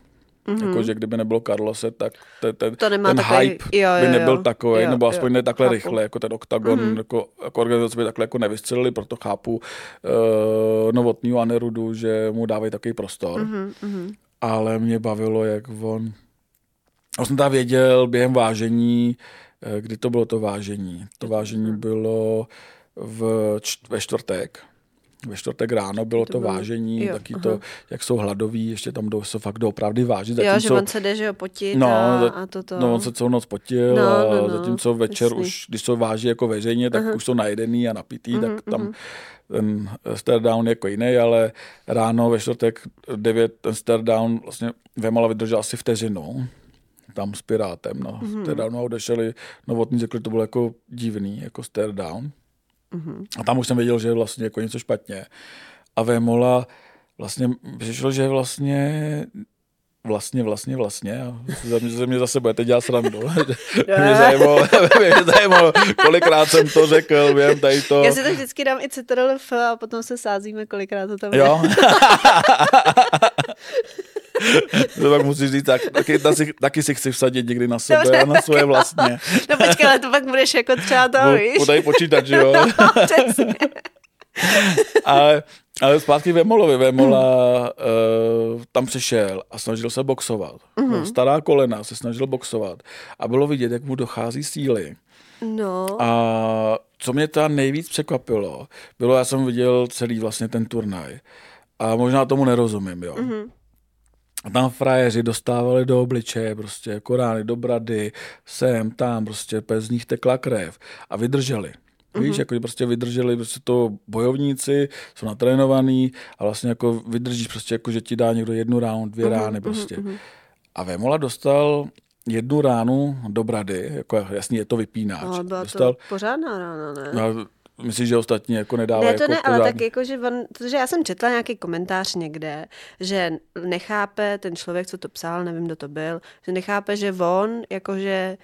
Mm-hmm. Jako, že kdyby nebylo Carlose, tak te, te, to ten takový, hype jo, jo, by nebyl jo, takový, jo, nebo aspoň jo, ne takhle chápu. rychle, jako ten oktagon, mm-hmm. jako, jako organizace by takhle jako nevystřelili, proto chápu uh, novotního a Nerudu, že mu dávají takový prostor. Mm-hmm. Ale mě bavilo, jak on já jsem tam věděl během vážení, eh, kdy to bylo to vážení. To vážení bylo v, ve čtvrtek. Ve čtvrtek ráno bylo to, to bylo, vážení, jo, taky aha. to, jak jsou hladoví, ještě tam jdou, se fakt doopravdy vážit. Jo, že on se jde, že ho potit no, a, a toto. No, on se celou noc potil no, a no, no, zatímco večer jasný. už, když jsou váží jako veřejně, tak aha. už jsou najedený a napitý, uh-huh, tak tam uh-huh. ten stare down jako jiný, ale ráno ve čtvrtek 9 ten stare down vlastně Vemala vydržel asi vteřinu tam s Pirátem. No. Mm-hmm. Stare Down odešeli, novotní řekli, to bylo jako divný, jako Stare Down. Mm-hmm. A tam už jsem věděl, že je vlastně jako něco špatně. A Vémola vlastně přišlo, že vlastně vlastně, vlastně, vlastně. A ze mě, ze mě zase budete dělat srandu. mě, zajímalo, mě zajímalo, kolikrát jsem to řekl, vím tady to. Já si to vždycky dám i Ctrl a potom se sázíme, kolikrát to tam Jo. to pak musíš říct, tak, taky, taky, taky si chci vsadit někdy na sebe Dobře, a na svoje vlastně. No počkej, ale to pak budeš jako třeba to, no, víš? Podají počítat, že jo? No, přesně. ale, ale zpátky Vémolovi. Vémola uh, tam přišel a snažil se boxovat. Mm-hmm. Stará kolena se snažil boxovat. A bylo vidět, jak mu dochází síly. No. A co mě tam nejvíc překvapilo, bylo, já jsem viděl celý vlastně ten turnaj. A možná tomu nerozumím, jo. Mm-hmm. A tam frajeři dostávali do obličeje prostě korány do brady, sem, tam, prostě z nich tekla krev a vydrželi. Mm-hmm. Víš, jako prostě vydrželi prostě to bojovníci, jsou natrénovaný a vlastně jako vydržíš prostě jako, že ti dá někdo jednu ránu, dvě mm-hmm. rány prostě. Mm-hmm. A Vemola dostal jednu ránu do brady, jako jasně je to vypínáč. No, byla dostal, to pořádná rána, ne? No, Myslíš, že ostatní jako nedávají? Ne, to jako ne, ale tak jako, že on, protože já jsem četla nějaký komentář někde, že nechápe ten člověk, co to psal, nevím, kdo to byl, že nechápe, že on, jakože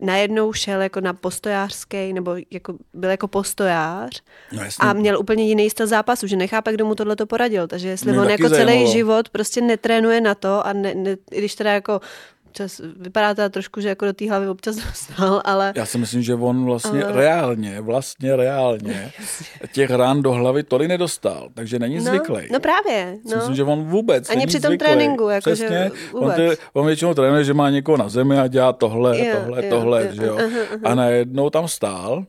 najednou šel jako na postojářský, nebo jako, byl jako postojář no, a měl úplně jiný styl zápasu, že nechápe, kdo mu tohle to poradil. Takže jestli Mě on jako celý zajímalo. život prostě netrénuje na to a ne, ne, když teda jako občas, vypadá to trošku, že jako do té hlavy občas dostal, ale... Já si myslím, že on vlastně ale... reálně, vlastně reálně těch rán do hlavy tolik nedostal, takže není no, zvyklý. No právě. No. Myslím, že on vůbec Ani při tom zvyklý. tréninku, jako Přesně, že vůbec. On, ty, on většinou trénuje, že má někoho na zemi a dělá tohle, jo, tohle, jo, tohle, jo, že jo. Uh, uh. A najednou tam stál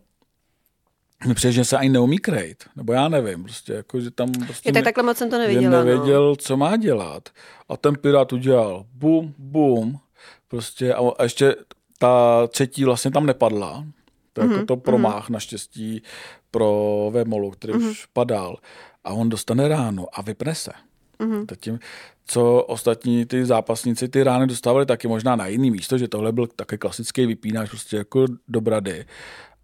mi přijde, že se ani neumí krejt, nebo já nevím, prostě jako, že tam prostě je, tak takhle moc jsem to neviděla. nevěděl, no. co má dělat. A ten pirát udělal bum, bum, Prostě a, a ještě ta třetí vlastně tam nepadla. To mm-hmm. jako mhm, to promách mm-hmm. naštěstí pro Vemolu, který mm-hmm. už padal. A on dostane ráno a vypne se. Mm-hmm. Tím, co ostatní ty zápasníci ty rány dostávali taky možná na jiný místo, že tohle byl taky klasický vypínač prostě jako do brady.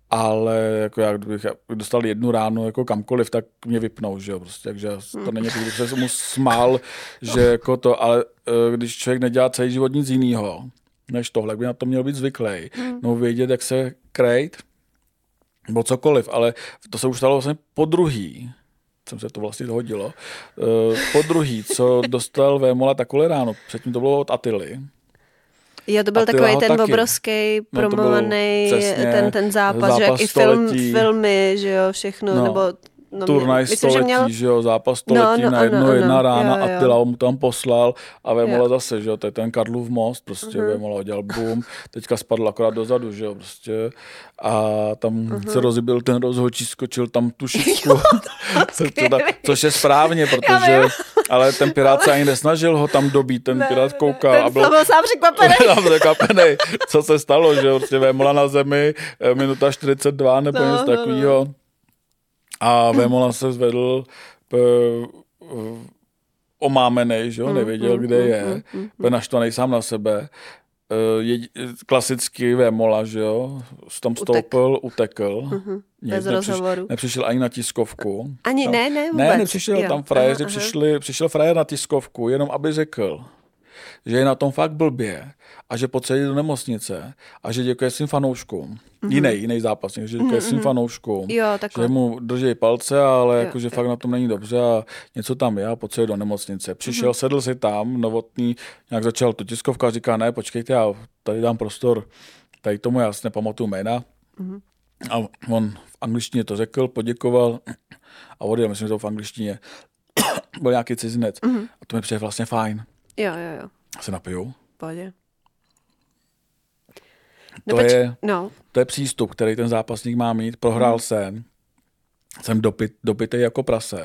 Ale jako já, kdybych dostal jednu ránu jako kamkoliv, tak mě vypnou, že jo, prostě, takže to není, kdybych se mu smál, že jako to, ale eh, když člověk nedělá celý život nic jiného, než tohle, by na to měl být zvyklý. Hmm. No vědět, jak se krejt, nebo cokoliv, ale to se už stalo vlastně po druhý, jsem se to vlastně hodilo, uh, po druhý, co dostal Vémola takové ráno, předtím to bylo od Atily, Jo, to byl takový ten taky. obrovský promovaný no ten, ten zápas, zápas že jak i film, filmy, že jo, všechno, no. nebo no, turnaj myslím, století, že, měl... že jo, zápas století no, no, na jedno, no, jedna no, rána jo, jo. a Tyla mu tam poslal a Vémola zase, že jo, to je ten Karlův most, prostě uh-huh. Vémola udělal boom, teďka spadl akorát dozadu, že jo, prostě a tam uh-huh. se rozbil ten rozhočí, skočil tam tu šičku, což je správně, protože, ale ten pirát se ani nesnažil ho tam dobít, ten ne, pirát koukal ten a byl, byl sám překvapený. co se stalo, že jo, prostě Vémola na zemi, eh, minuta 42 nebo no, něco no, takového. No a Vémola se zvedl p, omámený, že jo, nevěděl, kde je, byl naštvaný sám na sebe. E, je, klasicky Vémola, že jo, tam stoupil, utekl. Uh-huh. Nic, Bez nepřiš, rozhovoru. Nepřišel ani na tiskovku. Ani tam, ne, ne, vůbec. Ne, nepřišel, jo. tam frajeři aha, přišli, přišel frajer na tiskovku, jenom aby řekl, že je na tom fakt blbě a že potřebuje do nemocnice a že děkuje svým fanouškům. Mm-hmm. Jiný, jiný zápasník, že děkuje mm-hmm. svým fanouškům. Jo, že mu drží palce, ale jako, že fakt na tom není dobře a něco tam je a potřebuje do nemocnice. Přišel, mm-hmm. sedl si tam, novotný, nějak začal tu tiskovka a říká, ne, počkejte, já tady dám prostor, tady tomu já si nepamatuju jména. Mm-hmm. A on v angličtině to řekl, poděkoval a odjel, myslím, že to v angličtině byl nějaký cizinec. Mm-hmm. A to mi přijde vlastně fajn. Jo, jo, jo. Se napiju. Pohodě. No, to, je, no. to je přístup, který ten zápasník má mít. Prohrál hmm. jsem, jsem dopit, dopitý jako prase,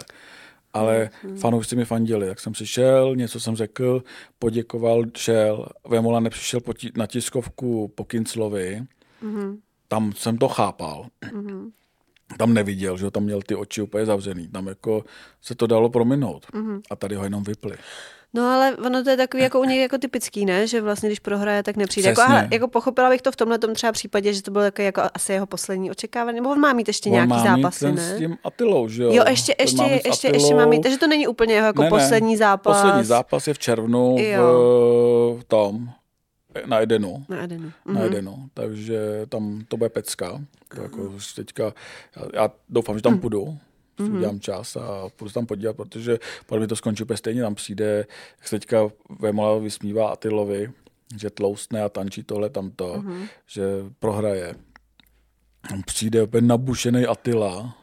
ale hmm. fanoušci mi fandili. Tak jsem přišel, něco jsem řekl, poděkoval, šel. Vemola nepřišel na tiskovku po Kinclovi. Hmm. Tam jsem to chápal. Hmm. Tam neviděl, že tam měl ty oči úplně zavřený. Tam jako se to dalo prominout. Hmm. A tady ho jenom vypli. No ale ono to je takový jako u něj jako typický, ne? Že vlastně když prohraje, tak nepřijde. Jako, ale, jako pochopila bych to v tomhle tom třeba případě, že to bylo jako, jako asi jeho poslední očekávání. Nebo on má mít ještě on nějaký má zápasy, mít ne? s tím Atilou, že jo? Jo, ještě, ještě, ještě, ještě, ještě má mít, takže to není úplně jeho jako ne, poslední zápas. Poslední zápas je v červnu jo. v tom, na Edenu. Na Edenu. Mhm. Na Edenu. Takže tam to bude pecka. To jako teďka, já, já doufám, že tam mhm. Půjdu mm-hmm. udělám čas a půjdu se tam podívat, protože podle mě to skončí úplně stejně, tam přijde, jak se teďka Vémola vysmívá Atilovi, že tloustne a tančí tohle tamto, mm-hmm. že prohraje. Tam přijde opět nabušený Atila,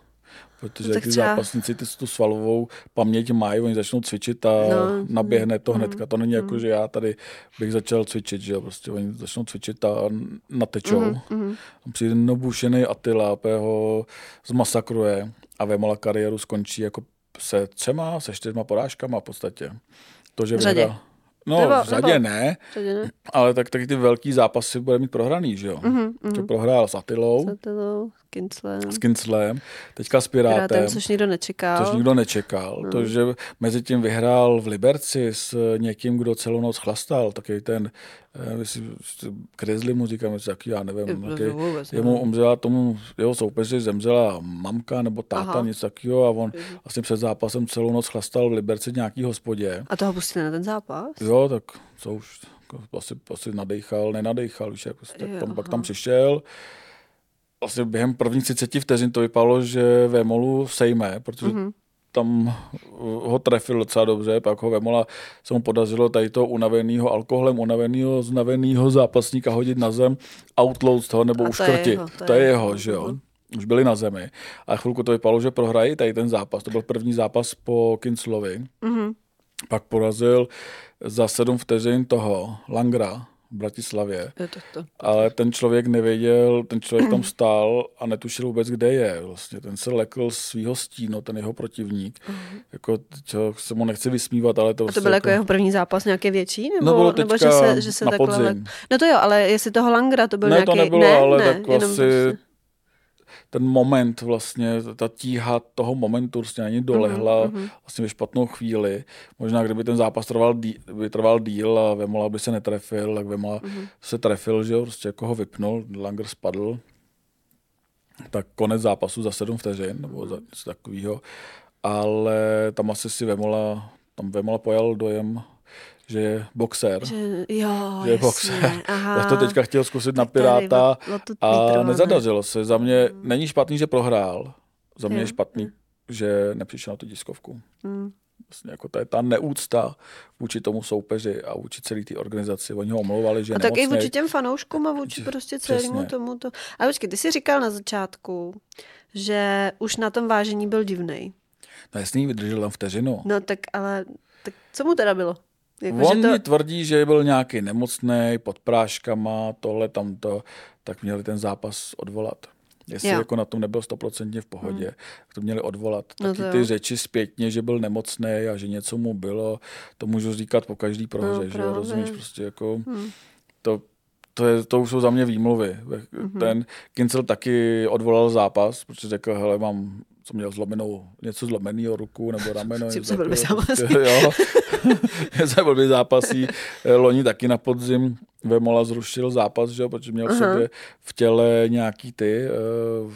Protože no, ty třeba... zápasníci ty tu svalovou paměť mají, oni začnou cvičit a no, naběhne to mm, hnedka. To není mm. jako, že já tady bych začal cvičit, že prostě oni začnou cvičit a natečou. Mm, mm. Přijde nobušený Attila, ho zmasakruje a Vemola kariéru skončí jako se třema, se čtyřma porážkama v podstatě. To, že vyhrál, No, nebo, v řadě nebo, ne, řadě ne, ale tak taky ty velký zápasy bude mít prohraný, že jo? Mm-hmm, mm-hmm. prohrál s Atilou. S Atilou, s Kinclem. S Kinclem, teďka s Pirátem. Pirátem což nikdo nečekal. Což nikdo nečekal. Mm. To, že mezi tím vyhrál v Liberci s někým, kdo celou noc chlastal, taky ten Grizzly mu říkám, jaký, já nevím, jaký, jemu umřela tomu, jeho soupeři zemřela mamka nebo táta, Aha. nic takového a on vlastně před zápasem celou noc chlastal v Liberci nějaký hospodě. A toho pustili na ten zápas? Jo, tak co už, asi, asi nadechal, nenadechal, víš, jako, tak tam, pak tam přišel, vlastně během prvních 30 vteřin to vypadalo, že Vémolu sejme, protože mm-hmm tam ho trefil docela dobře, pak ho Vemola se mu podařilo tady toho unaveného alkoholem, unaveného, znaveného zápasníka hodit na zem, outload toho nebo uškrtit. To je jeho, to, to je jeho že jo. Už byli na zemi. A chvilku to vypadalo, že prohrají tady ten zápas. To byl první zápas po Kinclovi. Mm-hmm. Pak porazil za sedm vteřin toho Langra, v Bratislavě. Je to to. Ale ten člověk nevěděl, ten člověk tam stál a netušil vůbec, kde je. Vlastně ten se lekl svého stínu, ten jeho protivník. Uh-huh. Jako, čo, se mu nechci vysmívat, ale to... A to prostě byl jako jeho první zápas nějaký větší? Nebo, no bylo nebo že se, že se na podzim. No to jo, ale jestli toho Langra to byl ne, nějaký... Ne, to nebylo, ne, ale ne, tak asi... Prostě ten moment vlastně, ta tíha toho momentu prostě na ní dolehla mm-hmm. vlastně ve špatnou chvíli. Možná kdyby ten zápas trval, dí, by trval díl a Vemola by se netrefil, tak Vemola mm-hmm. se trefil, že jo, prostě jako ho vypnul, Langer spadl. Tak konec zápasu za sedm vteřin, nebo za něco takového. Ale tam asi si Vemola, tam Vemola pojal dojem, že je boxer. Že, jo, že je boxer. Aha. Já to teďka chtěl zkusit na Piráta a nezadařilo se. Za mě hmm. není špatný, že prohrál. Za mě je, je špatný, že nepřišel na tu tiskovku. Hmm. Vlastně jako to je ta neúcta vůči tomu soupeři a vůči celé té organizaci. Oni ho omlouvali, že A tak i vůči těm fanouškům a vůči prostě celému tomuto. A počkej, ty jsi říkal na začátku, že už na tom vážení byl divný. No jasný, vydržel tam vteřinu. No tak ale, tak co mu teda bylo? Jako, On to... mi tvrdí, že byl nějaký nemocný, pod práškama, tohle, tamto, tak měli ten zápas odvolat. Jestli jo. jako na tom nebyl stoprocentně v pohodě, hmm. tak to měli odvolat. No Taky ty řeči zpětně, že byl nemocný a že něco mu bylo, to můžu říkat po každý prohře, no, že právě. rozumíš, prostě jako hmm. to, to, je, to už jsou za mě výmluvy. Mm-hmm. Ten Kincel taky odvolal zápas, protože řekl, hele, mám co měl zlomenou, něco zlomeného ruku nebo rameno. Se blbě zápasí. Jo, se blbě zápasí. Loni taky na podzim Vemola zrušil zápas, že jo, protože měl v sobě v těle nějaký ty, uh,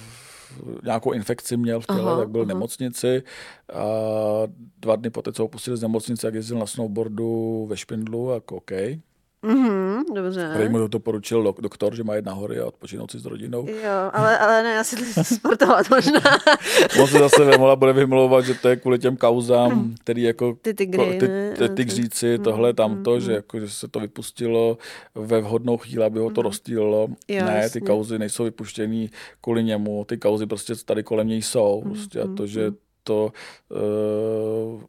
nějakou infekci měl v těle, aha, tak byl v nemocnici a dva dny poté, co ho pustili z nemocnice, jak jezdil na snowboardu ve Špindlu, jako OK. Mm-hmm, dobře. Mu to doporučil dok- doktor, že má jít nahory a odpočinout si s rodinou. Jo, ale, ale ne, asi sportovat možná. On se zase Vemola bude vymlouvat, že to je kvůli těm kauzám, hmm. který jako ty tygry, ty, ty, hmm. tohle, tamto, hmm. že, jako, že se to vypustilo ve vhodnou chvíli, aby ho to rozstýlilo. Jo, ne, ty kauzy nejsou vypuštěný kvůli němu, ty kauzy prostě tady kolem něj jsou. Prostě, a to, že to uh,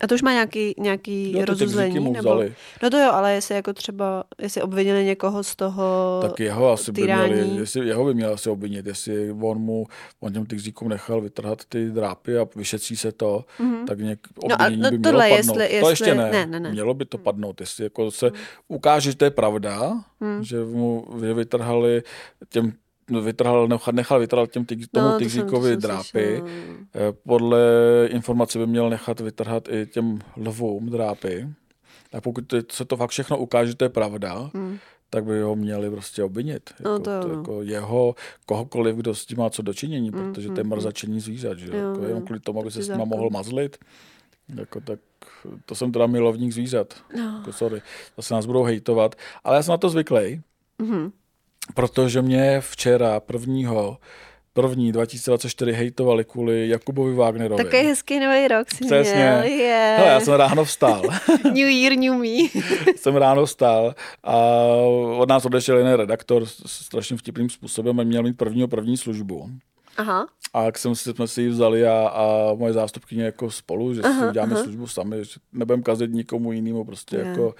a to už má nějaký, nějaký no, rozuzlení? Nebo... No to jo, ale jestli jako třeba, jestli obvinili někoho z toho Tak jeho asi by měli, jestli jeho by měl asi obvinit, jestli on mu, on těm tygříkům nechal vytrhat ty drápy a vyšetří se to, mm-hmm. tak něk, obvinění no a, no, by mělo padnout. Jestli, jestli, to ještě ne, ne, ne, ne. mělo by to padnout, jestli jako se ukáže, že to je pravda, mm. že mu vytrhali těm vytrhal, nechal vytrhat těm tyg, tomu no, tygříkovi drápy. Eh, podle informace by měl nechat vytrhat i těm lvům drápy. A pokud se to fakt všechno ukáže, že to je pravda, hmm. tak by ho měli prostě obvinit. No, jako, to, to, jako jeho, kohokoliv, kdo s tím má co dočinění, hmm, protože to je hmm, hmm. mrzačení zvířat. Že? Jo, jako, jenom kvůli tomu, aby se s ním mohl mazlit. Jako, tak to jsem teda milovník zvířat. No. Jako, sorry. Zase nás budou hejtovat. Ale já jsem na to zvyklý. Mm-hmm protože mě včera prvního první 2024 hejtovali kvůli Jakubovi Wagnerovi. Takový hezký nový rok si Přesně. měl. Yeah. Hele, já jsem ráno vstal. New year, new me. jsem ráno vstal a od nás odešel jiný redaktor s strašně vtipným způsobem a měl mít prvního první službu. Aha. A jak jsem si, jsme si ji vzali a, a moje zástupkyně jako spolu, že si uděláme službu sami, že nebudeme kazit nikomu jinému, prostě Je, jako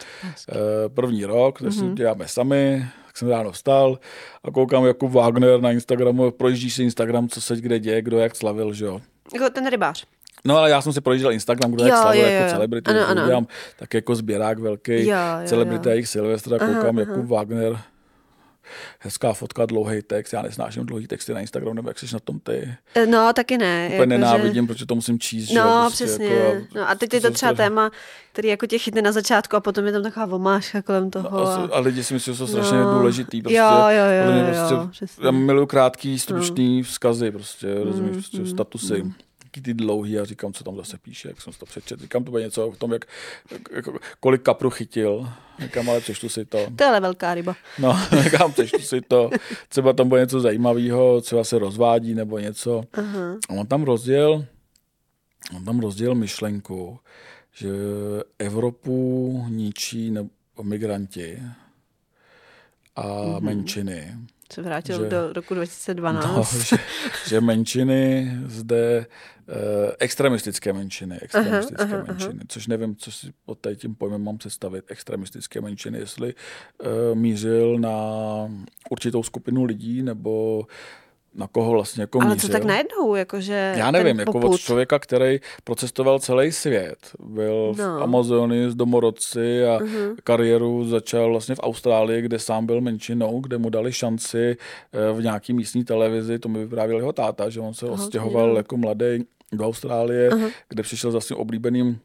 eh, první rok, že si děláme sami, tak jsem ráno vstal a koukám jako Wagner na Instagramu, projíždí si Instagram, co se kde děje, kdo jak slavil, že jo. Jako ten rybář. No ale já jsem si projížděl Instagram, kdo jak Jo, slavil jo, jako jo. celebrity, Ano, ano. udělám tak jako sběrák velký, Jo, jo, celebrity jo. a jejich Silvestra, koukám jako Wagner, hezká fotka, dlouhý text, já nesnáším dlouhý texty na Instagramu, nebo jak jsi na tom ty. Eh, No, taky ne. Úplně jako, nenávidím, protože to musím číst. že jo, No, prostě přesně. Jako, no a teď je to třeba strašně- téma, který jako tě chytne na začátku a potom je tam taková vomáška kolem toho. A, A... a lidi si myslí, že jsou strašně No. důležitý. Prostě, Jo, jo, jo, jo, prostě, jo, přesně. já miluju krátký, stručný vzkazy, prostě, rozumíš, Mm, prostě statusy. Taky ty dlouhý a říkám, co tam zase píše, jak jsem si to přečet. Říkám, to bude něco o tom, jak, jak, kolik kapru chytil. Říkám, ale přečtu si to. To je ale velká ryba. No, říkám, přečtu si to. Třeba tam bude něco zajímavého, třeba se rozvádí nebo něco. Aha. A on tam rozděl, on tam rozděl myšlenku, že Evropu ničí nebo migranti a mm-hmm. menšiny. Se vrátil Že- do roku 2012. No, že, že menšiny zde, eh, extremistické menšiny, extremistické aha, aha, aha. menšiny, což nevím, co si pod tady tím pojmem mám představit, extremistické menšiny, jestli eh, mířil na určitou skupinu lidí, nebo na koho vlastně jako ale mířil. co tak najednou, jakože Já nevím, jako od člověka, který procestoval celý svět. Byl v No. Amazonii s domorodci a uh-huh. kariéru začal vlastně v Austrálii, kde sám byl menšinou, kde mu dali šanci eh, v nějaký místní televizi, to mi vyprávěl jeho táta, že on se odstěhoval jako mladý do Austrálie, uh-huh. kde přišel za svým oblíbeným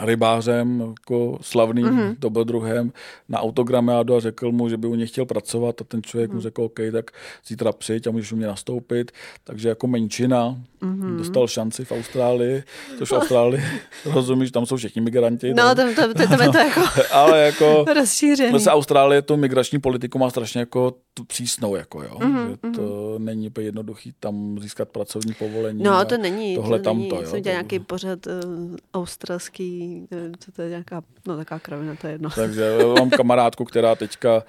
rybářem, jako slavným mm-hmm. dobrodruhem na autogramiádu a řekl mu, že by u něj chtěl pracovat a ten člověk mm-hmm. mu řekl, OK, tak zítra přijď a můžeš u mě nastoupit. Takže jako menšina mm-hmm. dostal šanci v Austrálii, což v Austrálii, rozumíš, tam jsou všichni migranti. No, tam, tam, tam, tam je to jako ale jako rozšířený. Zase Austrálie tu migrační politiku má strašně jako tu přísnou, jako jo. Mm-hmm, že to není úplně jednoduchý tam získat pracovní povolení. No, to není. Tohle to tam není. to, Jsem jo. dělal to- nějaký pořad uh, australský, nevím, co to je nějaká, no taková kravina, to je jedno. Takže mám kamarádku, která teďka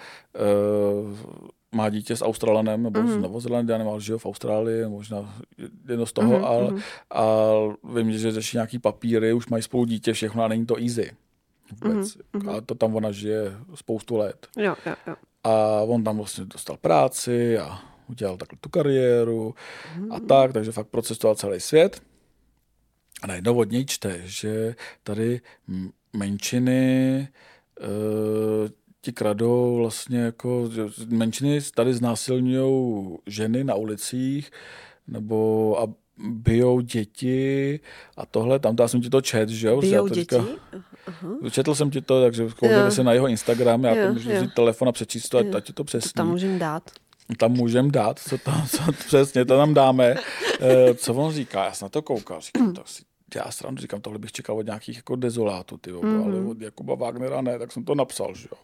uh, má dítě s Australanem nebo mm-hmm. s Novozelandianem, ale žije v Austrálii, možná jedno z toho, mm-hmm. ale, a vím, že řeší nějaký papíry, už mají spolu dítě, všechno a není to easy. Vůbec. Mm-hmm. A to tam ona žije spoustu let. Jo, jo, jo. A on tam vlastně dostal práci a udělal takhle tu kariéru a tak, takže fakt procestoval celý svět. A najednou od něj čte, že tady menšiny e, ti kradou vlastně jako, menšiny tady znásilňují ženy na ulicích nebo a bijou děti a tohle, tam já jsem ti to čet, že jo? Bijou Já to děti? říkal- Četl jsem ti to, takže koukněte se na jeho Instagram, já Jo, to můžu jo. vzít telefon a přečíst to, ať ať ti to přesní. To tam můžeme dát. Tam můžeme dát, co tam, co přesně, to tam dáme. Eh, co on říká, já jsem na to koukal, říkám, to si já srandu, říkám, tohle bych čekal od nějakých jako dezolátů, ty mm-hmm. ale od Jakuba Wagnera ne, tak jsem to napsal, že jo.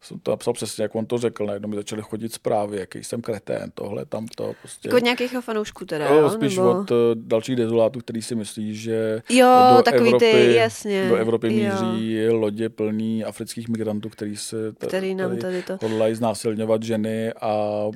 Jsem to napsal přesně, jak on to řekl, najednou mi začaly chodit zprávy, jaký jsem kretén, tohle, tamto, prostě. Jako od nějakých fanoušků teda, Jo, jo? spíš nebo... od uh, dalších dezolátů, který si myslí, že Jo, do takový ty, Evropy, jasně, do Evropy jo. míří lodě plný afrických migrantů, který se t- Který nám tady to- hodlají znásilňovat ženy a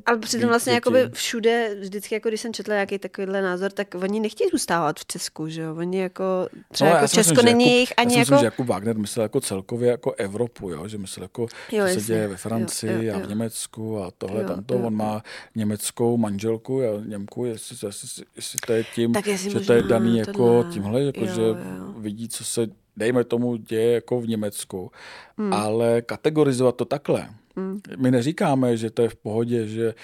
Ale přitom vlastně jakoby všude, vždycky jako když jsem četla nějaký takovýhle názor, tak oni nechtějí zůstávat v Česku, že jo? Oni jako, třeba No, jako Česko myslím, není jejich ani já si jako... myslím, že Jakub Wagner myslel jako celkově jako Evropu, jo? že myslel jako, Jo, co se děje ve Francii jo, a jo. v Německu a tohle Jo, tamto. jo, On má německou manželku, jo, Němku, jestli, jestli, jestli to je tím, Tak jestli že to je daný jako tohle. tímhle, jako, Jo, že jo. vidí, co se dejme tomu děje jako v Německu, hmm. ale kategorizovat to takhle. Hmm. My neříkáme, že to je v pohodě, že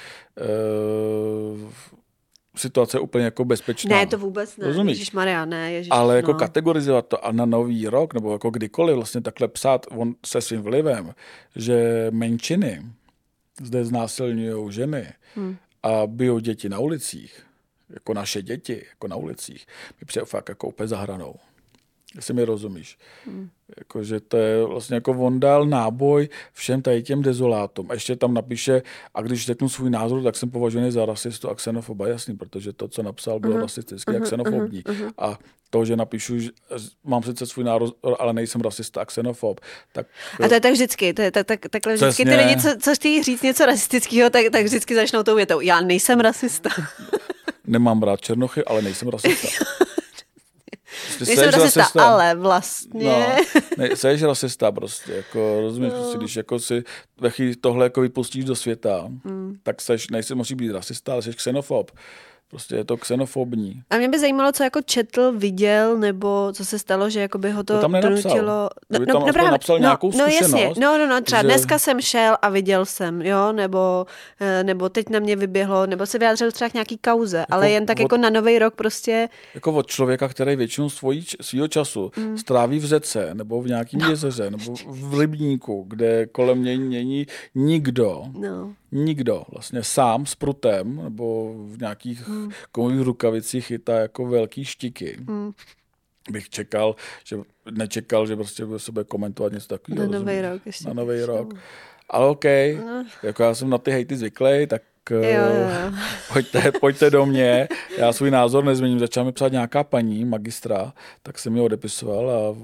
uh, situace je úplně jako bezpečná. Ne, to vůbec ne. Rozumíš? Ježíš Maria, ne. Ježíš, Ale jako no. kategorizovat to a na nový rok, nebo jako kdykoliv vlastně takhle psát on se svým vlivem, že menšiny zde znásilňují ženy hmm. a bijou děti na ulicích, jako naše děti, jako na ulicích, mi přijde fakt jako úplně za hranou. Jestli mi rozumíš. Hmm. Jako, že to je vlastně jako on dal náboj všem tady těm dezolátům. A ještě tam napíše, a když řeknu svůj názor, tak jsem považovaný za rasistu a xenofoba, jasný, protože to, co napsal, bylo uh-huh. rasistický uh-huh. a xenofobní. Uh-huh. A to, že napíšu, že mám sice svůj názor, ale nejsem rasista a xenofob. Tak, a to je tak vždycky, to je, tak, tak, takhle vždycky ty lidi, co, co chtějí říct něco rasistického, tak, tak vždycky začnou tou větou, já nejsem rasista. Nemám rád černochy, ale nejsem rasista. Nejsem rasista, rasista, ale vlastně. No, ne, jsi rasista prostě, jako rozumíš, no. prostě, když jako si ve chvíli tohle jako vypustíš do světa, hmm. tak seš, nejsi, musí být rasista, ale jsi xenofob. Prostě je to xenofobní. A mě by zajímalo, co jako četl, viděl, nebo co se stalo, že jako by ho to, to tam donutilo. No, tam no, právě, napsal no, nějakou no, jasně, no, no, no, třeba že... dneska jsem šel a viděl jsem, jo, nebo, eh, nebo teď na mě vyběhlo, nebo se vyjádřil třeba k nějaký kauze, jako ale jen tak od, jako na nový rok prostě. Jako od člověka, který většinu svojí, svýho času mm. stráví v řece, nebo v nějakém no. jezeře, nebo v rybníku, kde kolem něj není nikdo. No nikdo vlastně sám s prutem nebo v nějakých hmm. kovových rukavicích chytá jako velký štiky. Hmm. Bych čekal, že nečekal, že prostě bude sebe komentovat něco takového. Na nový rok ještě. Na nový rok. Ale OK, no. jako já jsem na ty hejty zvyklý, tak jo, jo. Pojďte, pojďte do mě. Já svůj názor nezměním. Začala mi psát nějaká paní, magistra, tak jsem mi odepisoval a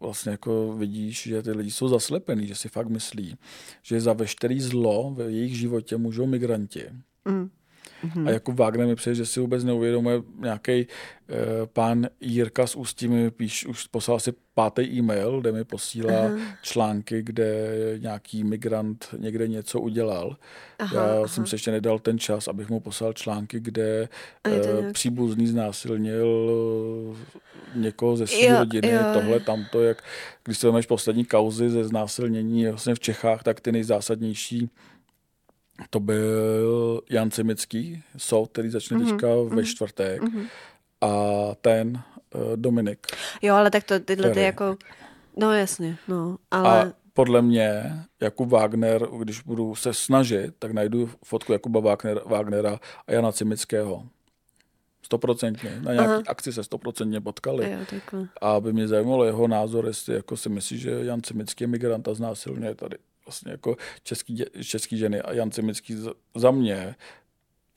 vlastně jako vidíš, že ty lidi jsou zaslepený, že si fakt myslí, že za veškerý zlo v jejich životě můžou migranti. Mm. Mm-hmm. A jako Wagner mi přeje, že si vůbec neuvědomuje nějaký e, pán Jirka z Ústí mi píš, už poslal si pátý e-mail, kde mi posílá aha. články, kde nějaký migrant někde něco udělal. Aha, Já aha. jsem se ještě nedal ten čas, abych mu poslal články, kde e, příbuzný znásilnil eh, někoho ze své rodiny, jo. tohle, tamto, jak když se poslední kauzy ze znásilnění vlastně v Čechách, tak ty nejzásadnější to byl Jan Cimický, soud, který začne mm-hmm. teďka ve čtvrtek. Mm-hmm. A ten uh, Dominik. Jo, ale tak to tyhle ty jako... No jasně, no, ale... A podle mě Jakub Wagner, když budu se snažit, tak najdu fotku Jakuba Wagner, Wagnera a Jana Cimického. Stoprocentně. Na nějaký Aha. akci se stoprocentně potkali. Jo, takhle. a by mě zajímalo jeho názor, jestli jako si myslí, že Jan Cimický je migrant a znásilňuje tady vlastně jako český, český ženy a Jan Cimický za mě,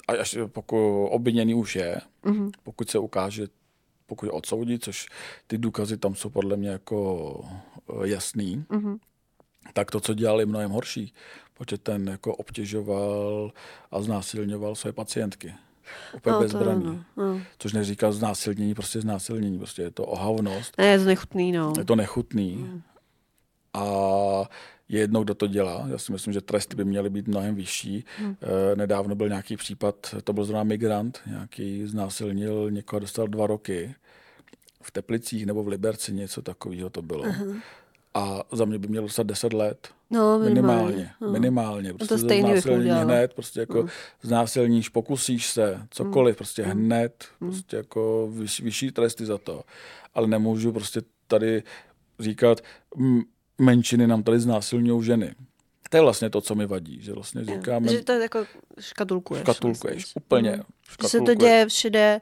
a až pokud obviněný už je, mm-hmm. pokud se ukáže, pokud je odsoudí, což ty důkazy tam jsou podle mě jako eh, jasný, mm-hmm. tak to, co dělali, mnohem horší, protože ten jako obtěžoval a znásilňoval své pacientky. Úplně no, bezbraní. No, no. Což neříká znásilnění, prostě znásilnění. Prostě je to ohavnost. Ne, je to nechutný, no. Je to nechutný. Mm. A je jedno, kdo to dělá. Já si myslím, že tresty by měly být mnohem vyšší. Hmm. Nedávno byl nějaký případ, to byl zrovna migrant, nějaký znásilnil někoho, dostal dva roky v Teplicích nebo v Liberci, něco takového to bylo. Uh-huh. A za mě by měl dostat 10 let. No, minimálně. Minimálně. No. minimálně. Prostě to znásilní hned, prostě jako no. znásilníš, pokusíš se, cokoliv, prostě hmm. hned, hmm. prostě jako vyšší, vyšší tresty za to. Ale nemůžu prostě tady říkat, menšiny nám tady znásilňují ženy. To je vlastně to, co mi vadí, že vlastně říkáme... Že to je jako škatulkuješ. Škatulkuješ, myslím. úplně. Mm. Že se to děje všude.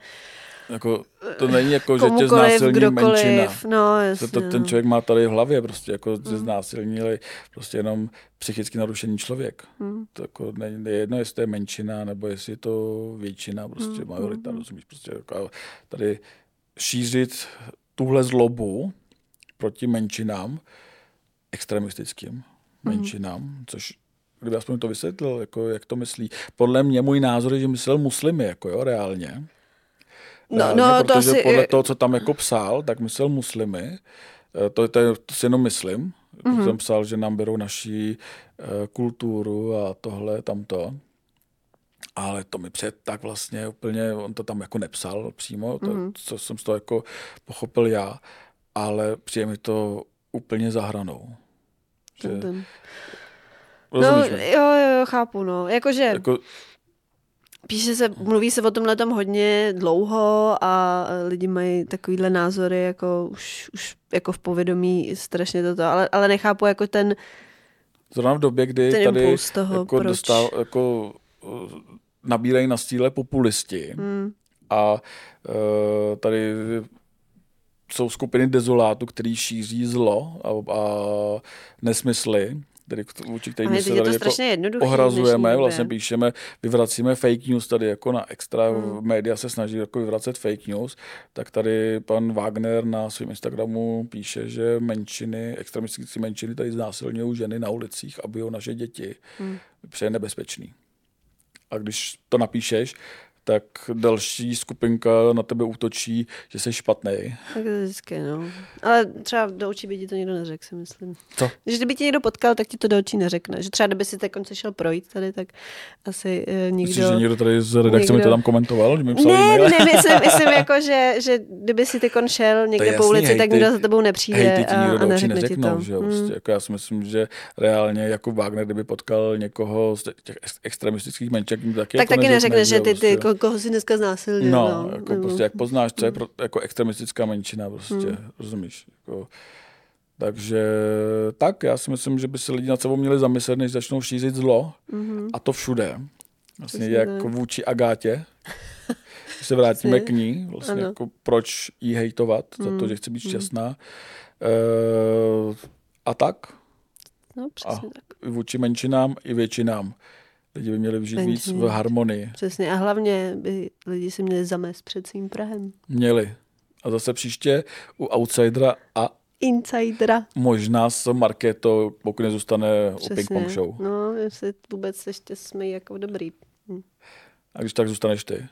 Jako, to není jako, že tě znásilní kdokoliv. menšina. No, jasně, to, to, ten člověk má tady v hlavě prostě, jako mm. znásilnili prostě jenom psychicky narušený člověk. Mm. To jako není jedno, jestli to je menšina, nebo jestli je to většina, prostě mm. majorita, mm. rozumíš, prostě jako tady šířit tuhle zlobu proti menšinám, extremistickým mhm. menšinám, mm. což kdyby aspoň to vysvětlil, jako jak to myslí. Podle mě můj názor je, že myslel muslimy, jako jo, reálně. No, reálně, no, protože to asi... podle toho, co tam jako psal, tak myslel muslimy. Eh, to, to, to si jenom myslím. Mm-hmm. Jsem psal, že nám berou naší uh, kulturu a tohle, tamto. Ale to mi před tak vlastně úplně, on to tam jako nepsal přímo, to, mm-hmm. co jsem z toho jako pochopil já, ale přijde mi to úplně za hranou. Že... Ten. No, jo, jo, chápu, no. Jakože... Jako... Píše se, mluví se o tomhle tam hodně dlouho a lidi mají takovýhle názory, jako už, už jako v povědomí strašně toto, ale, ale nechápu jako ten Zrovna v době, kdy ten tady toho, jako, dostal, jako nabírají na stíle populisti hmm. a uh, tady jsou skupiny dezolátů, který šíří zlo a, a nesmysly, tedy vůči kterým se teď je to tady jako ohrazujeme, vlastně píšeme, vyvracíme fake news tady jako na extra, hmm. média se snaží jako vyvracet fake news, tak tady pan Wagner na svém Instagramu píše, že menšiny, extremistické menšiny tady znásilňují ženy na ulicích a bijou naše děti. Hmm. Přeje nebezpečný. A když to napíšeš, tak další skupinka na tebe útočí, že jsi špatný. Tak to vždycky, no. Ale třeba do očí by ti to někdo neřekl, si myslím. Co? Že kdyby tě někdo potkal, tak ti to do očí neřekne. Že třeba kdyby si teď konce šel projít tady, tak asi uh, nikdo... Myslíš, že někdo tady z redakce mi někdo- to tam komentoval, že mi psal Ne, e-mail? ne, myslím, myslím jako, že, že kdyby si ty šel někde jasný, po ulici, tak hejty- nikdo za tebou nepřijde Hejty ti a, nikdo a neřekne ti to. že? Mm. Prostě, jako já si myslím, že reálně jako Wagner, kdyby potkal někoho z těch ex- extremistických menšek, taky Tak jako taky neřekne, že ty, ty prostě. Ko- koho si dneska znásilnil. No, no, jako nebo- prostě jak poznáš, co je pro, jako extremistická menšina prostě, Hmm. rozumíš? Jako, takže tak, já si myslím, že by se lidi nad sebou měli zamyslet, než začnou šířit zlo Mhm. a to všude. Vlastně Přesně jak tak. vůči Agátě, když se vrátíme Přesně. k ní, vlastně Ano. jako proč jí hejtovat za to, Mm, že chce být mm. šťastná. E, a tak, No, přesně A- tak. vůči menšinám, i většinám. Lidi by měli žít víc v harmonii. Přesně. A hlavně by lidi si měli zamést před svým Prahem. Měli. A zase příště u Outsidera a Insidera. možná s Markéto, pokud nezůstane u Přesně. Ping Pong Show. No, jestli vůbec ještě jsme jako dobrý. Hm. A když tak zůstaneš ty.